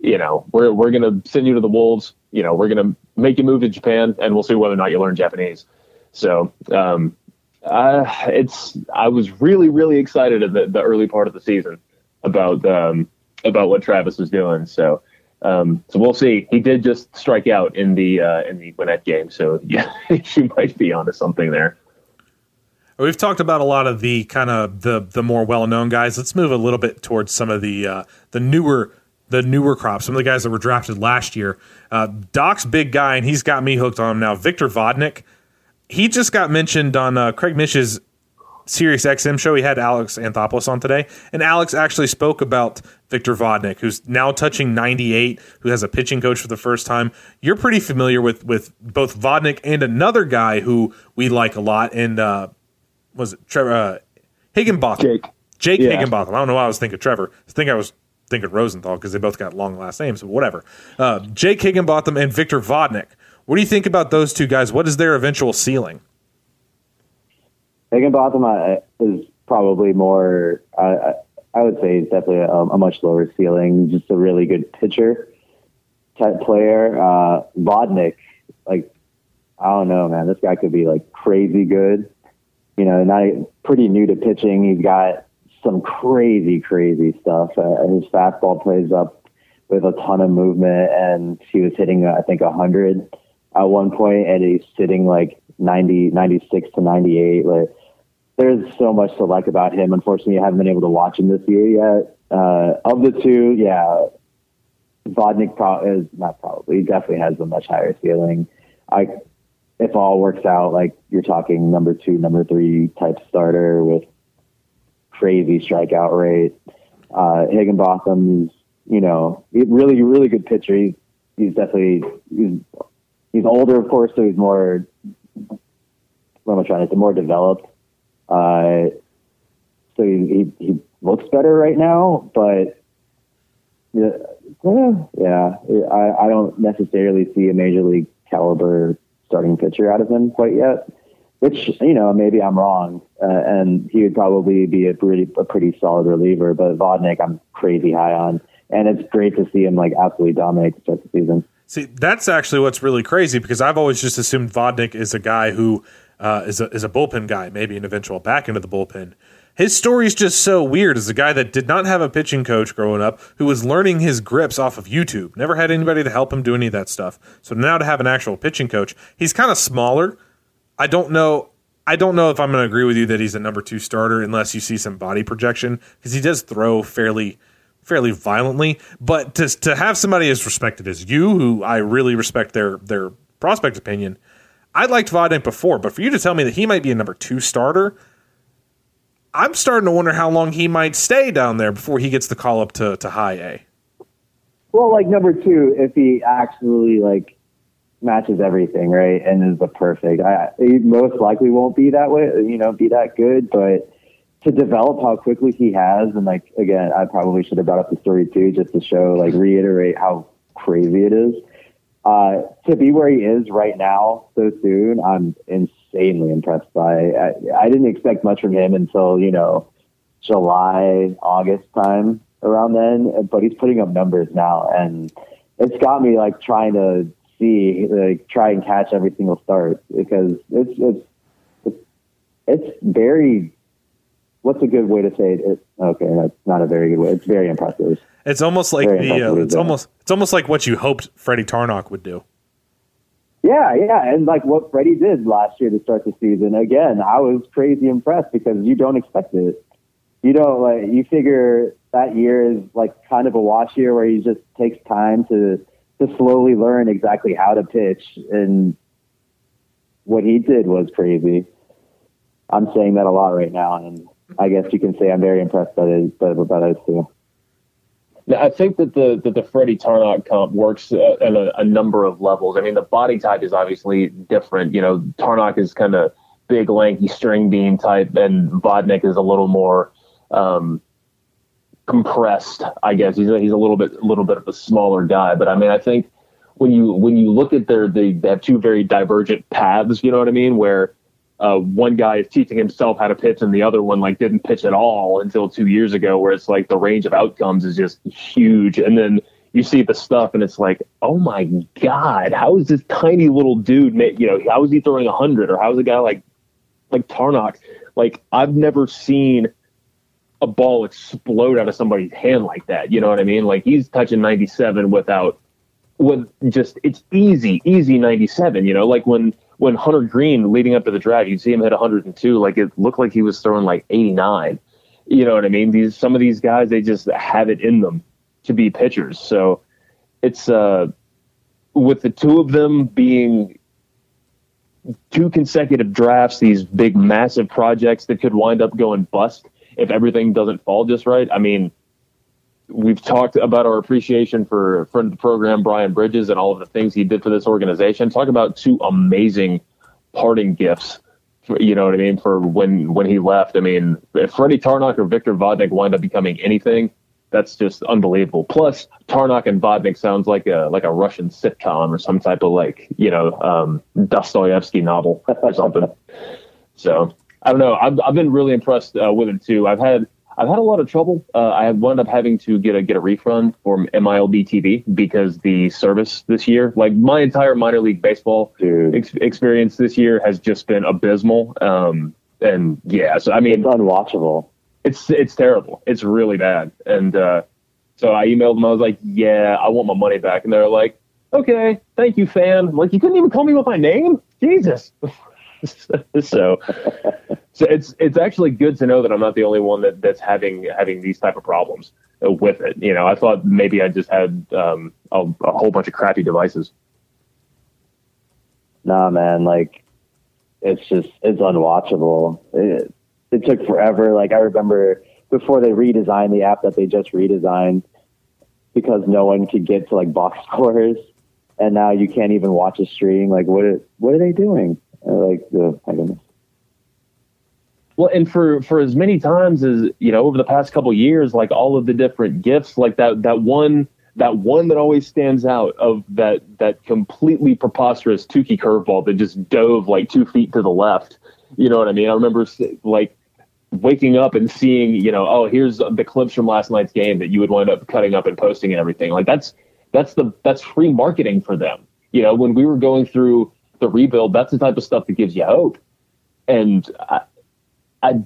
you know, we're we're gonna send you to the Wolves. You know, we're gonna make you move to Japan, and we'll see whether or not you learn Japanese. So um, uh, it's I was really really excited at the, the early part of the season about um, about what Travis was doing. So um, so we'll see. He did just strike out in the uh, in the Gwinnett game, so [LAUGHS] yeah, she might be onto something there. We've talked about a lot of the kind of the the more well known guys. Let's move a little bit towards some of the uh, the newer the newer crop. Some of the guys that were drafted last year. Uh, Doc's big guy, and he's got me hooked on him now. Victor Vodnik he just got mentioned on uh, Craig Mish's Sirius XM show. He had Alex Anthopoulos on today, and Alex actually spoke about Victor Vodnik, who's now touching 98, who has a pitching coach for the first time. You're pretty familiar with with both Vodnik and another guy who we like a lot, and uh, was it Trevor uh, Higginbotham? Jake. Jake Yeah. Higginbotham. I don't know why I was thinking Trevor. I think I was thinking Rosenthal because they both got long last names, but whatever. Uh, Jake Higginbotham and Victor Vodnik. What do you think about those two guys? What is their eventual ceiling? Higginbotham uh, is probably more. Uh, I- I would say he's definitely a, a much lower ceiling. Just a really good pitcher type player. Uh, Vodnik, like I don't know, man. This guy could be like crazy good. You know, not pretty new to pitching. He's got some crazy, crazy stuff. Uh, his fastball plays up with a ton of movement, and he was hitting, uh, I think, 100 at one point, and he's sitting like 90, 96 to 98. Like, there's so much to like about him. Unfortunately, I haven't been able to watch him this year yet. Uh, of the two, yeah, Vodnik pro- is not probably definitely has a much higher ceiling. I, if all works out, like you're talking number two, number three type starter with crazy strikeout rate. Uh, Higginbotham's, you know, really, really good pitcher. He's, he's definitely he's he's older, of course, so he's more. What am I trying to say? More developed. Uh, so he, he he looks better right now, but yeah, yeah, I, I don't necessarily see a major league caliber starting pitcher out of him quite yet. Which you know maybe I'm wrong, uh, and he would probably be a pretty a pretty solid reliever. But Vodnik, I'm crazy high on, and it's great to see him like absolutely dominate to start the season. See, that's actually what's really crazy because I've always just assumed Vodnik is a guy who uh, is a is a bullpen guy, maybe an eventual back into the bullpen. His story is just so weird as a guy that did not have a pitching coach growing up, who was learning his grips off of YouTube. Never had anybody to help him do any of that stuff. So now to have an actual pitching coach, he's kind of smaller. I don't know. I don't know if I'm going to agree with you that he's a number two starter unless you see some body projection because he does throw fairly fairly violently. But to to have somebody as respected as you, who I really respect their their prospect opinion, I liked Vodnik before, but for you to tell me that he might be a number two starter, I'm starting to wonder how long he might stay down there before he gets the call up to to high A. Well, like number two, if he actually like matches everything, right, and is the perfect, I he most likely won't be that way, you know, be that good. But to develop how quickly he has, and like again, I probably should have brought up the story too, just to show, like, reiterate how crazy it is. Uh, to be where he is right now so soon, I'm insanely impressed by. I, I didn't expect much from him until you know July, August time around then, but he's putting up numbers now, and it's got me like trying to see, like try and catch every single start because it's it's it's, it's very. What's a good way to say it? it? Okay, that's not a very good way. It's very impressive. It's almost like Very the uh, it's yeah. almost it's almost like what you hoped Freddie Tarnok would do. Yeah, yeah, and like what Freddie did last year to start the season. Again, I was crazy impressed because you don't expect it. You don't like you figure that year is like kind of a wash year where he just takes time to to slowly learn exactly how to pitch and what he did was crazy. I'm saying that a lot right now, and I guess you can say I'm very impressed by it, by, by those two. Now, I think that the that the Freddie Tarnok comp works uh, on a, a number of levels. I mean, the body type is obviously different. You know, Tarnok is kind of big, lanky, string bean type, and Vodnik is a little more um, compressed. I guess he's a, he's a little bit a little bit of a smaller guy. But I mean, I think when you when you look at their they, they have two very divergent paths. You know what I mean? Where uh, one guy is teaching himself how to pitch and the other one like didn't pitch at all until two years ago where it's like the range of outcomes is just huge and then you see the stuff and it's like oh my god how is this tiny little dude you know how is he throwing a 100 or how is a guy like like Tarnok like i've never seen a ball explode out of somebody's hand like that you know what i mean like he's touching 97 without with just it's easy easy 97 you know like when when Hunter Greene leading up to the draft, you'd see him hit 102, like it looked like he was throwing like 89. You know what I mean? These some of these guys they just have it in them to be pitchers. So it's uh with the two of them being two consecutive drafts, these big massive projects that could wind up going bust if everything doesn't fall just right. I mean, we've talked about our appreciation for friend of the program Brian Bridges and all of the things he did for this organization. Talk about two amazing parting gifts. You know what I mean? For when when he left, I mean, if Freddie Tarnok or Victor Vodnik wind up becoming anything, that's just unbelievable. Plus, Tarnok and Vodnik sounds like a like a Russian sitcom or some type of like you know um, Dostoevsky novel or something. so I don't know. I've I've been really impressed uh, with it too. I've had I've had a lot of trouble. Uh, I wound up having to get a get a refund from MILB TV because the service this year, like my entire minor league baseball ex- experience this year, has just been abysmal. Um, and yeah, so I mean, it's unwatchable. It's it's terrible. It's really bad. And uh, so I emailed them. I was like, "Yeah, I want my money back." And they're like, "Okay, thank you, fan." like, you couldn't even call me with my name. Jesus. [LAUGHS] [LAUGHS] so so it's it's actually good to know that I'm not the only one that, that's having having these type of problems with it. You know, I thought maybe I just had um, a, a whole bunch of crappy devices. Nah, man, like it's just it's unwatchable. It, it took forever. Like I remember before they redesigned the app that they just redesigned because no one could get to like box [LAUGHS] scores, and now you can't even watch a stream. Like what what are they doing? Like the goodness. Well, and for for as many times as you know over the past couple years, like all of the different gifts, like that that one that one that always stands out of that that completely preposterous Touki curveball that just dove like two feet to the left. You know what I mean? I remember like waking up and seeing, you know, oh, here's the clips from last night's game that you would wind up cutting up and posting and everything. Like that's that's the that's free marketing for them. You know, when we were going through the rebuild, that's the type of stuff that gives you hope. And I, I,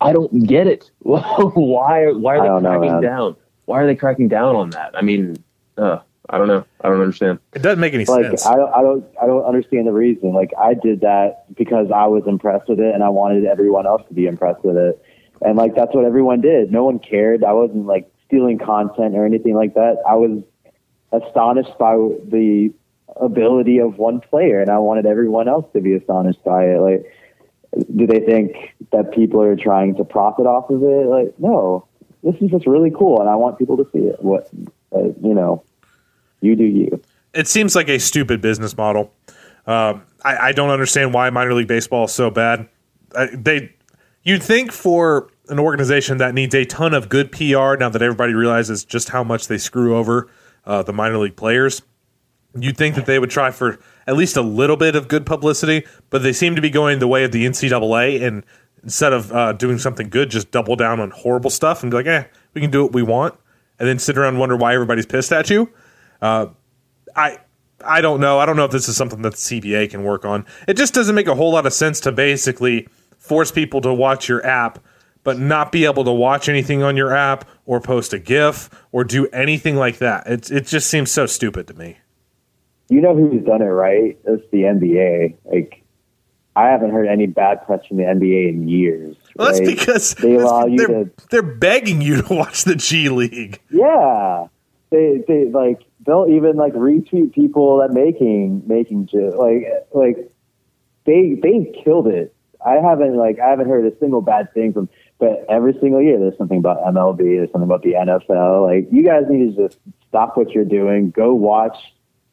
I don't get it. [LAUGHS] why? Why are they cracking know, down? Why are they cracking down on that? I mean, uh, I don't know. I don't understand. It doesn't make any sense like, sense. I don't, I don't. I don't understand the reason. Like I did that because I was impressed with it, and I wanted everyone else to be impressed with it. And like that's what everyone did. No one cared. I wasn't like stealing content or anything like that. I was astonished by the ability of one player, and I wanted everyone else to be astonished by it. Like do they think that people are trying to profit off of it? Like, no, this is just really cool, and I want people to see it. What, uh, you know, you do you. It seems like a stupid business model. Um, I, I, don't understand why minor league baseball is so bad. I, they, you'd think for an organization that needs a ton of good PR now that everybody realizes just how much they screw over uh, the minor league players You'd think that they would try for at least a little bit of good publicity, but they seem to be going the way of the NCAA and instead of uh, doing something good, just double down on horrible stuff and be like, eh, we can do what we want, and then sit around and wonder why everybody's pissed at you. Uh, I I don't know. I don't know if this is something that the CBA can work on. It just doesn't make a whole lot of sense to basically force people to watch your app, but not be able to watch anything on your app or post a GIF or do anything like that. It it just seems so stupid to me you know who's done it right? It's the NBA. Like I haven't heard any bad press from the NBA in years. Well, that's right? because they allow you they're, to they're begging you [LAUGHS] to watch the G League. Yeah, they they like they'll even like retweet people that making making like like they they killed it. I haven't like I haven't heard a single bad thing from, but every single year there's something about MLB, there's something about the NFL. Like you guys need to just stop what you're doing, go watch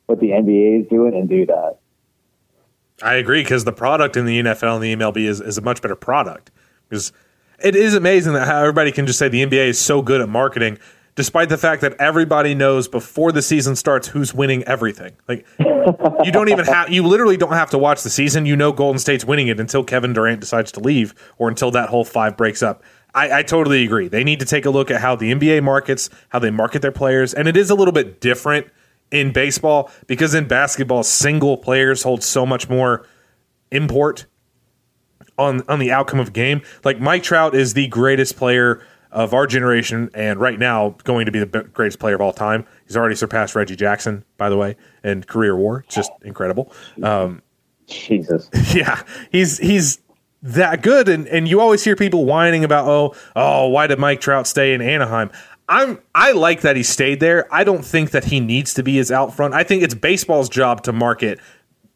what the NBA is doing, and do that. I agree because the product in the NFL and the MLB is, is a much better product. Because it is amazing that how everybody can just say the NBA is so good at marketing, despite the fact that everybody knows before the season starts who's winning everything. Like [LAUGHS] you don't even have you literally don't have to watch the season. You know Golden State's winning it until Kevin Durant decides to leave or until that whole five breaks up. I, I totally agree. They need to take a look at how the NBA markets, how they market their players, and it is a little bit different in baseball because in basketball, single players hold so much more import on on the outcome of a game. Like Mike Trout is the greatest player of our generation, and right now going to be the greatest player of all time. He's already surpassed Reggie Jackson, by the way, in career WAR. It's just incredible. Um, Jesus. [LAUGHS] yeah, he's he's that good, and and you always hear people whining about oh oh why did Mike Trout stay in Anaheim? I'm I like that he stayed there. I don't think that he needs to be as out front. I think it's baseball's job to market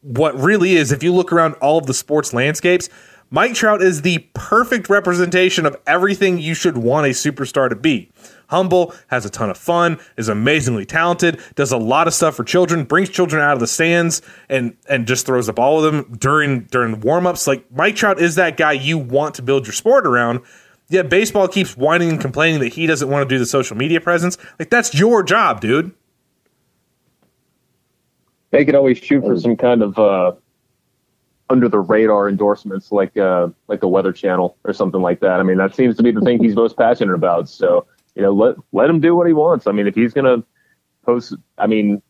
what really is. If you look around all of the sports landscapes, Mike Trout is the perfect representation of everything you should want a superstar to be. Humble, has a ton of fun, is amazingly talented, does a lot of stuff for children, brings children out of the stands and and just throws the ball with them during during warm-ups. Like Mike Trout is that guy you want to build your sport around. Yet baseball keeps whining and complaining that he doesn't want to do the social media presence. Like that's your job, dude. They could always shoot for some kind of uh, under the radar endorsements, like uh, like the Weather Channel or something like that. I mean, that seems to be the thing he's most passionate about. So you know, let let him do what he wants. I mean, if he's gonna post, I mean,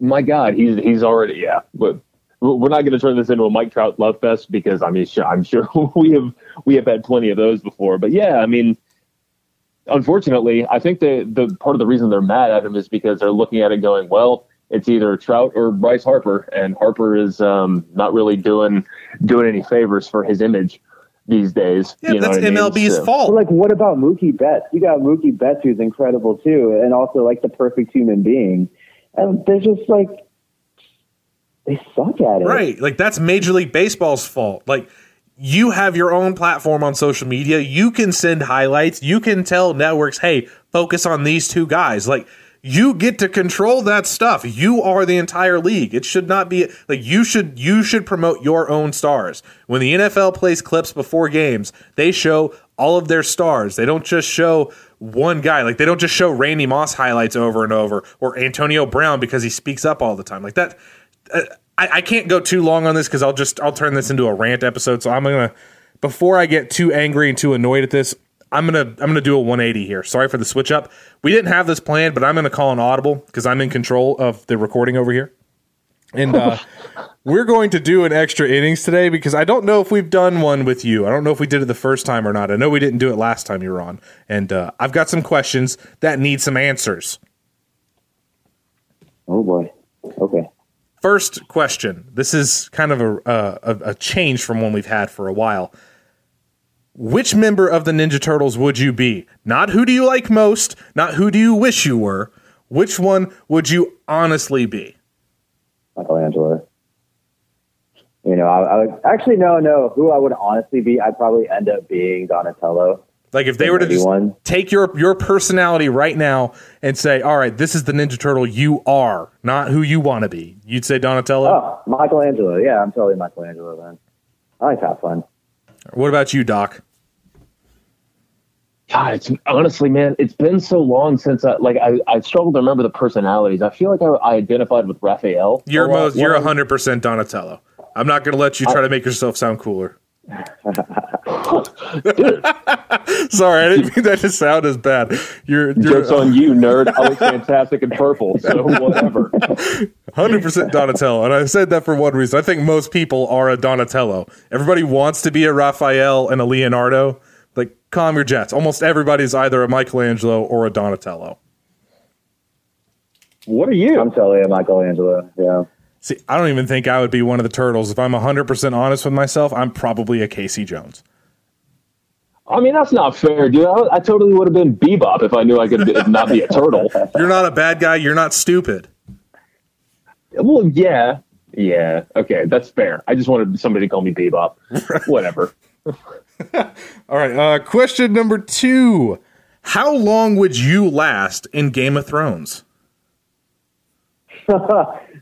my God, he's he's already yeah. But we're not going to turn this into a Mike Trout love fest because I mean, I'm sure [LAUGHS] we have we have had plenty of those before. But yeah, I mean, unfortunately, I think the the part of the reason they're mad at him is because they're looking at it going, well, it's either Trout or Bryce Harper, and Harper is um, not really doing doing any favors for his image these days. Yeah, you know that's what I mean? MLB's So- fault. But like, what about Mookie Betts? You got Mookie Betts, who's incredible too, and also like the perfect human being. And they're just like they suck at it. Right. Like that's Major League Baseball's fault. Like you have your own platform on social media. You can send highlights. You can tell networks, "Hey, focus on these two guys." Like you get to control that stuff. You are the entire league. It should not be like you should you should promote your own stars. When the NFL plays clips before games, they show all of their stars. They don't just show one guy. Like they don't just show Randy Moss highlights over and over or Antonio Brown because he speaks up all the time. Like that uh, I, I can't go too long on this because I'll just I'll turn this into a rant episode. So I'm gonna before I get too angry and too annoyed at this, I'm gonna I'm gonna do a 180 here. Sorry for the switch up. We didn't have this planned, but I'm gonna call an audible because I'm in control of the recording over here. And uh, [LAUGHS] we're going to do an extra innings today because I don't know if we've done one with you. I don't know if we did it the first time or not. I know we didn't do it last time you were on. And uh, I've got some questions that need some answers. Oh boy. Okay. First question. This is kind of a, a a change from one we've had for a while. Which member of the Ninja Turtles would you be? Not who do you like most, not who do you wish you were. Which one would you honestly be? Michelangelo. You know, I, I would actually no, no. Who I would honestly be, I'd probably end up being Donatello. Like if they were to just take your your personality right now and say, "All right, this is the Ninja Turtle you are, not who you want to be." You'd say Donatello. Oh, Michelangelo. Yeah, I'm totally Michelangelo then. I like that fun. What about you, Doc? God, it's honestly, man, it's been so long since I like I I struggled to remember the personalities. I feel like I, I identified with Raphael. You're most, you're one- hundred percent Donatello. I'm not going to let you try to make yourself sound cooler. [LAUGHS] Sorry, I didn't mean that to sound as bad. You're, you're Jokes on you, nerd. I look fantastic in purple, so whatever. Hundred percent Donatello, and I said that for one reason. I think most people are a Donatello. Everybody wants to be a Raphael and a Leonardo. Like, calm your jets. Almost everybody's either a Michelangelo or a Donatello. What are you? I'm totally a Michelangelo. Yeah. See, I don't even think I would be one of the turtles. If I'm 100% honest with myself, I'm probably a Casey Jones. I mean, that's not fair, dude. I, I totally would have been Bebop if I knew I could be, not be a turtle. [LAUGHS] You're not a bad guy. You're not stupid. Well, yeah, yeah, okay, that's fair. I just wanted somebody to call me Bebop. Whatever. [LAUGHS] All right. Uh, question number two How long would you last in Game of Thrones? [LAUGHS]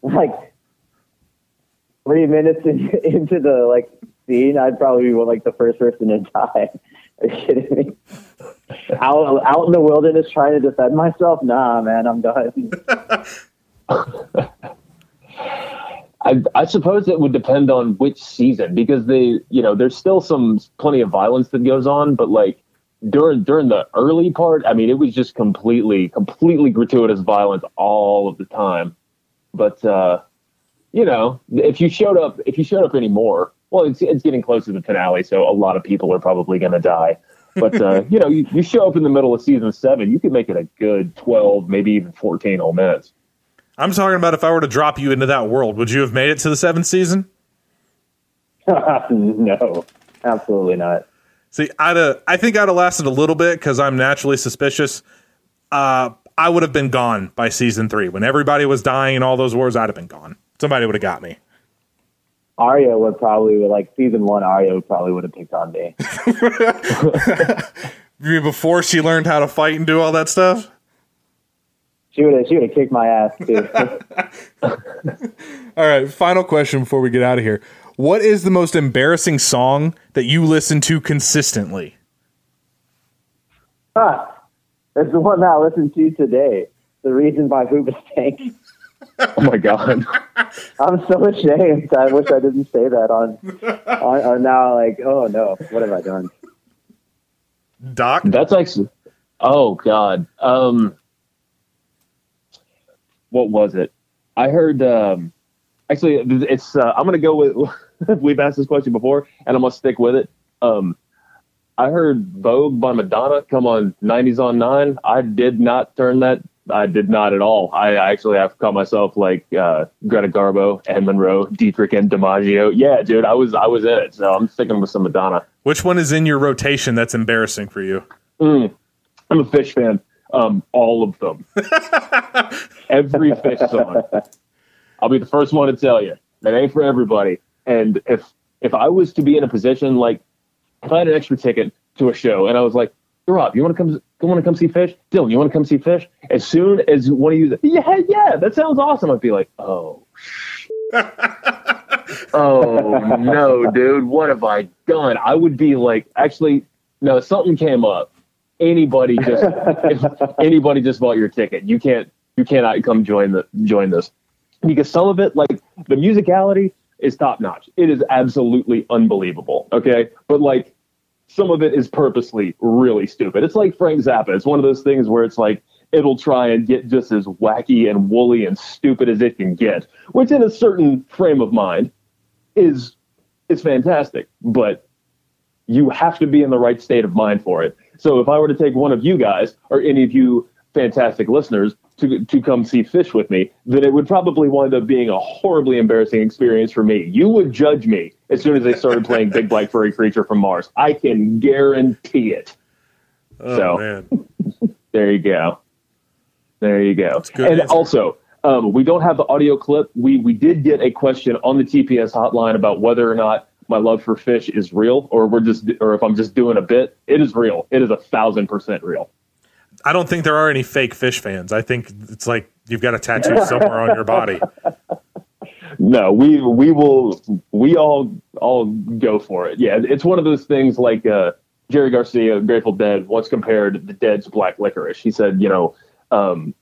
like three minutes in, [LAUGHS] into the like scene, I'd probably be like the first person to die. [LAUGHS] Are you kidding me? out out in the wilderness trying to defend myself? Nah, man, I'm done. [LAUGHS] I, I suppose it would depend on which season because they, you know, there's still some plenty of violence that goes on, but like during during the early part, I mean, it was just completely completely gratuitous violence all of the time. But uh, you know, if you showed up if you showed up anymore, well, it's it's getting close to the finale, so a lot of people are probably going to die. But uh, [LAUGHS] you know, you, you show up in the middle of season seven, you could make it a good twelve, maybe even fourteen whole minutes. I'm talking about if I were to drop you into that world, would you have made it to the seventh season? [LAUGHS] no, absolutely not. See, I'd have, I think I'd have lasted a little bit because I'm naturally suspicious. Uh, I would have been gone by season three. When everybody was dying in all those wars, I'd have been gone. Somebody would have got me. Arya would probably like season one. Arya would probably would have picked on me. [LAUGHS] [LAUGHS] Before she learned how to fight and do all that stuff? She would have she would have kicked my ass too. [LAUGHS] All right, final question before we get out of here. What is the most embarrassing song that you listen to consistently? huh. That's the one that I listened to today. The reason by Hoobastank. Oh my god. I'm so ashamed. I wish I didn't say that on, on, on now. Like, oh no, what have I done? Doc? That's actually. Oh God. Um. What was it? I heard. Um. Actually, it's. Uh, I'm gonna go with. [LAUGHS] we've asked this question before, and I'm gonna stick with it. Um. I heard Vogue by Madonna come on 90s on 9. I did not turn that. I did not at all. I actually have caught myself like uh, Greta Garbo, and Monroe, Dietrich, and DiMaggio. Yeah, dude, I was I was in it, so I'm sticking with some Madonna. Which one is in your rotation that's embarrassing for you? Mm, I'm a Phish fan. Um, all of them. [LAUGHS] Every Phish song. I'll be the first one to tell you that ain't for everybody. And if if I was to be in a position like if I had an extra ticket to a show and I was like, Rob, you want to come? You want to come see Phish? Dylan, you want to come see Phish? As soon as one of you, yeah, yeah, that sounds awesome. I'd be like, oh, [LAUGHS] oh no, dude, what have I done? I would be like, actually, no, something came up. Anybody just, anybody just bought your ticket, you can't, you cannot come join the join this because some of it, like the musicality, is top notch. It is absolutely unbelievable. Okay, but like some of it is purposely really stupid. It's like Frank Zappa. It's one of those things where it's like it'll try and get just as wacky and woolly and stupid as it can get, which in a certain frame of mind is is fantastic. But you have to be in the right state of mind for it. So if I were to take one of you guys or any of you fantastic listeners to to come see Phish with me, then it would probably wind up being a horribly embarrassing experience for me. You would judge me as soon as they started playing Big Black Furry Creature from Mars. I can guarantee it. Oh, so man. [LAUGHS] there you go. There you go. And answer. also, um, we don't have the audio clip. We we did get a question on the TPS hotline about whether or not my love for Phish is real, or we're just, or if I'm just doing a bit. It is real. It is a thousand percent real. I don't think there are any fake Phish fans. I think it's like you've got a tattoo somewhere on your body. [LAUGHS] No, we we will we all all go for it. Yeah, it's one of those things like uh, Jerry Garcia, Grateful Dead, once compared the Dead's black licorice. He said, you know, um,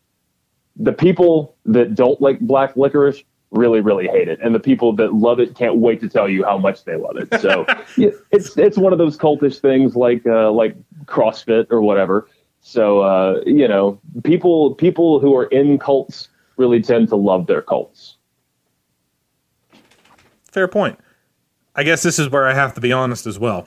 the people that don't like black licorice really really hate it, and the people that love it can't wait to tell you how much they love it. So yeah, [LAUGHS] it's it's one of those cultish things like uh, like CrossFit or whatever. So uh, you know, people people who are in cults really tend to love their cults. Fair point. I guess this is where I have to be honest as well.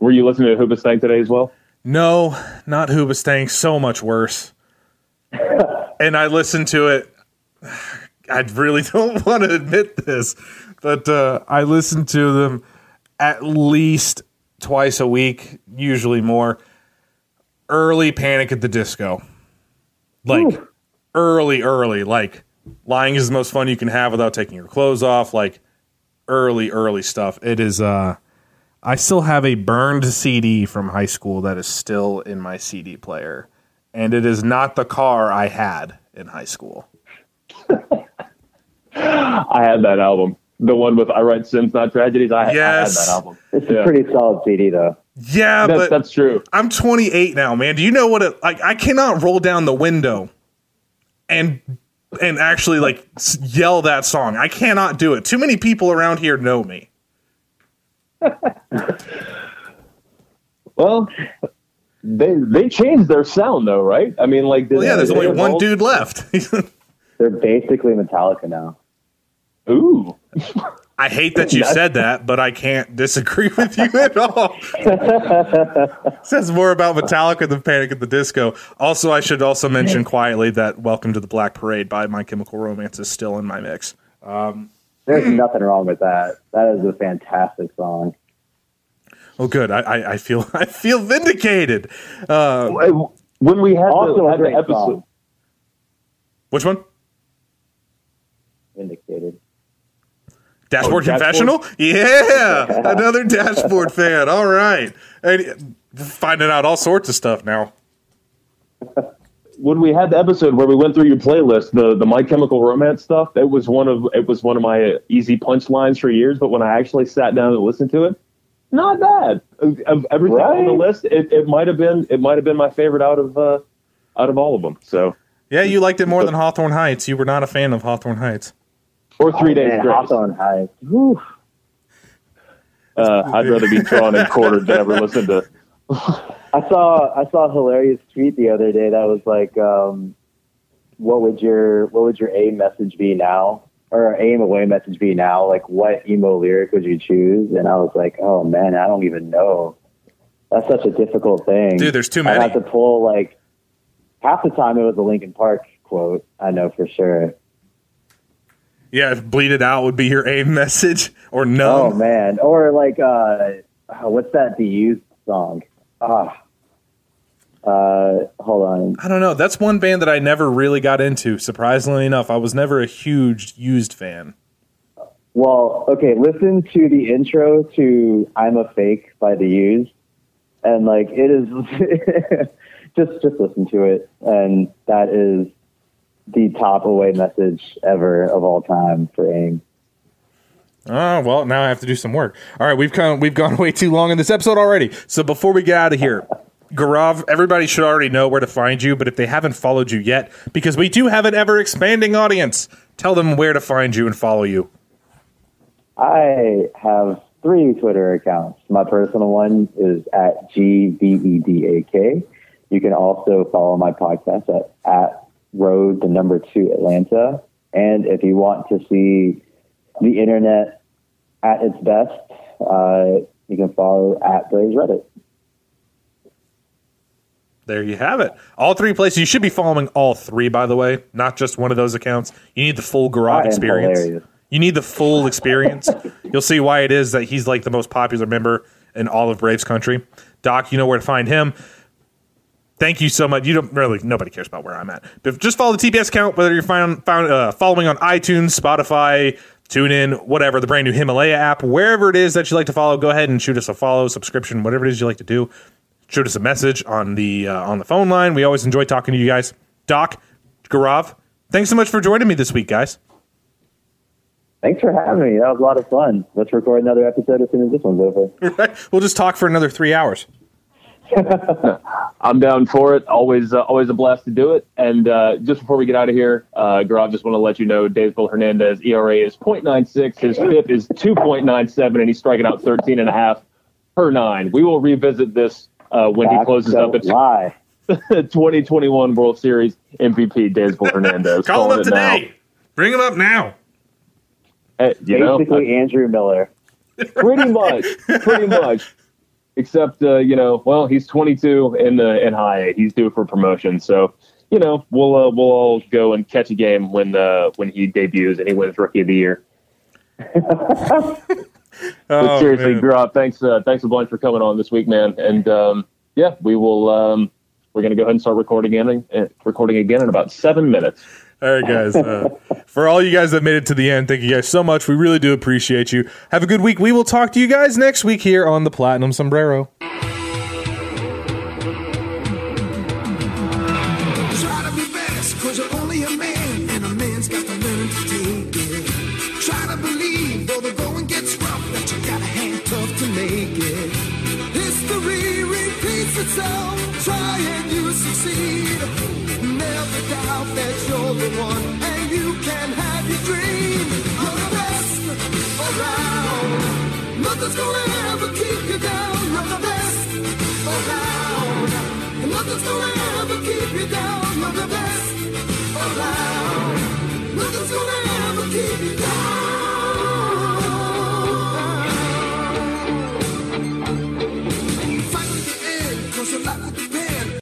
Were you listening to Hoobastank today as well? No, not Hoobastank. So much worse. [LAUGHS] and I listened to it. I really [LAUGHS] don't want to admit this, but uh, I listen to them at least twice a week, usually more. Early Panic at the Disco, like early, early, like lying is the most fun you can have without taking your clothes off. Like early, early stuff. It is. uh I still have a burned CD from high school that is still in my CD player, and it is not the car I had in high school. [LAUGHS] I had that album. The one with I Write Sins, Not Tragedies. I, Yes. I had that album. It's Yeah. a pretty solid CD though. Yeah, That's, but that's true. I'm 28 now, man. Do you know what it like? I cannot roll down the window and and actually like yell that song. I cannot do it. Too many people around here know me. [LAUGHS] Well, they they changed their sound though, right? I mean, like, Well, yeah, there's only one dude left. [LAUGHS] They're basically Metallica now. Ooh, [LAUGHS] I hate that you said that, but I can't disagree [LAUGHS] with you at all. [LAUGHS] Says more about Metallica than Panic at the Disco. Also, I should also mention quietly that "Welcome to the Black Parade" by My Chemical Romance is still in my mix. There's nothing wrong with that. That is a fantastic song. Oh, good. I, I, I feel [LAUGHS] I feel vindicated. Uh, when we had Also the, had the episode, song. which one? Dashboard Oh, Dashboard? Confessional? Yeah, another Dashboard fan. All right, and finding out all sorts of stuff now. when we had the episode where we went through your playlist, the the My Chemical Romance stuff, it was one of it was one of my easy punchlines for years. But when I actually sat down and listened to it, not bad. Of, of everything on the list, it, it might have been it might have been my favorite out of uh, out of all of them. So Yeah, you liked it more than Hawthorne Heights. You were not a fan of Hawthorne Heights. Or Three Days Man, Grace. Hawthorne Heights. Whew. Uh, I'd rather be drawn and quartered than ever listen to. [LAUGHS] I saw I saw a hilarious tweet the other day that was like, um, "What would your what would your aim message be now, or aim away message be now? Like, what emo lyric would you choose?" And I was like, "Oh man, I don't even know. That's such a difficult thing, Dude, there's too many. I many. had to pull like half the time it was a Linkin Park quote. I know for sure. Yeah, if bleed it out would be your aim [LAUGHS] message or no. Oh man, or like uh, oh, what's that The Used song? Ah, uh, hold on. I don't know. That's one band that I never really got into. Surprisingly enough, I was never a huge used fan. Well, okay, listen to the intro to I'm a Fake by The Used. And like it is [LAUGHS] just just listen to it and that is the top away message ever of all time for AIM. Oh well, now I have to do some work. All right, we've come, we've gone [LAUGHS] way too long in this episode already. So before we get out of here, [LAUGHS] Gaurav, everybody should already know where to find you. But if they haven't followed you yet, because we do have an ever expanding audience, tell them where to find you and follow you. I have three Twitter accounts. My personal one is at GVEDAK. You can also follow my podcast at, at Road to number two Atlanta. And if you want to see the internet at its best, uh, you can follow at Braves Reddit. There you have it. All three places. You should be following all three, by the way, not just one of those accounts. You need the full am experience. hilarious. You need the full experience. [LAUGHS] You'll see why it is that he's like the most popular member in all of Braves country. Doc, you know where to find him. Thank you so much. You don't really nobody cares about where I'm at, but just follow the TPS account. Whether you're found, found uh, following on iTunes, Spotify, TuneIn, whatever the brand new Himalaya app, wherever it is that you like to follow, go ahead and shoot us a follow, subscription, whatever it is you like to do. Shoot us a message on the uh, on the phone line. We always enjoy talking to you guys. Doc, Gaurav, thanks so much for joining me this week, guys. Thanks for having me. That was a lot of fun. Let's record another episode as soon as this one's over. [LAUGHS] We'll just talk for another three hours. [LAUGHS] I'm down for it. Always, uh, always a blast to do it. And uh, just before we get out of here, uh, Gaurav, just want to let you know, Daysbel Hernandez ERA is .96, his FIP is 2.97, and he's striking out 13 and a half per nine. We will revisit this uh, when he closes don't up its lie. [LAUGHS] 2021 World Series MVP, Daysbel Hernandez. Call him up it now. today. Bring him up now. Hey, you know, Basically, Andrew Miller. pretty much, pretty [LAUGHS] much. Except, uh, you know, well, he's 22 in the in high A. He's due for promotion, so you know, we'll uh, we'll all go and catch a game when uh, when he debuts and he wins Rookie of the Year. [LAUGHS] but Oh, seriously, man. Grob, thanks uh, thanks a bunch for coming on this week, man. And um, yeah, we will. Um, we're going to go ahead and start recording again. Uh, recording again in about seven minutes. All right, guys. Uh, for all you guys that made it to the end, thank you guys so much. We really do appreciate you. Have a good week. We will talk to you guys next week here on the Platinum Sombrero. Nothing's gonna ever keep you down. The best around. Nothing's gonna ever keep you down.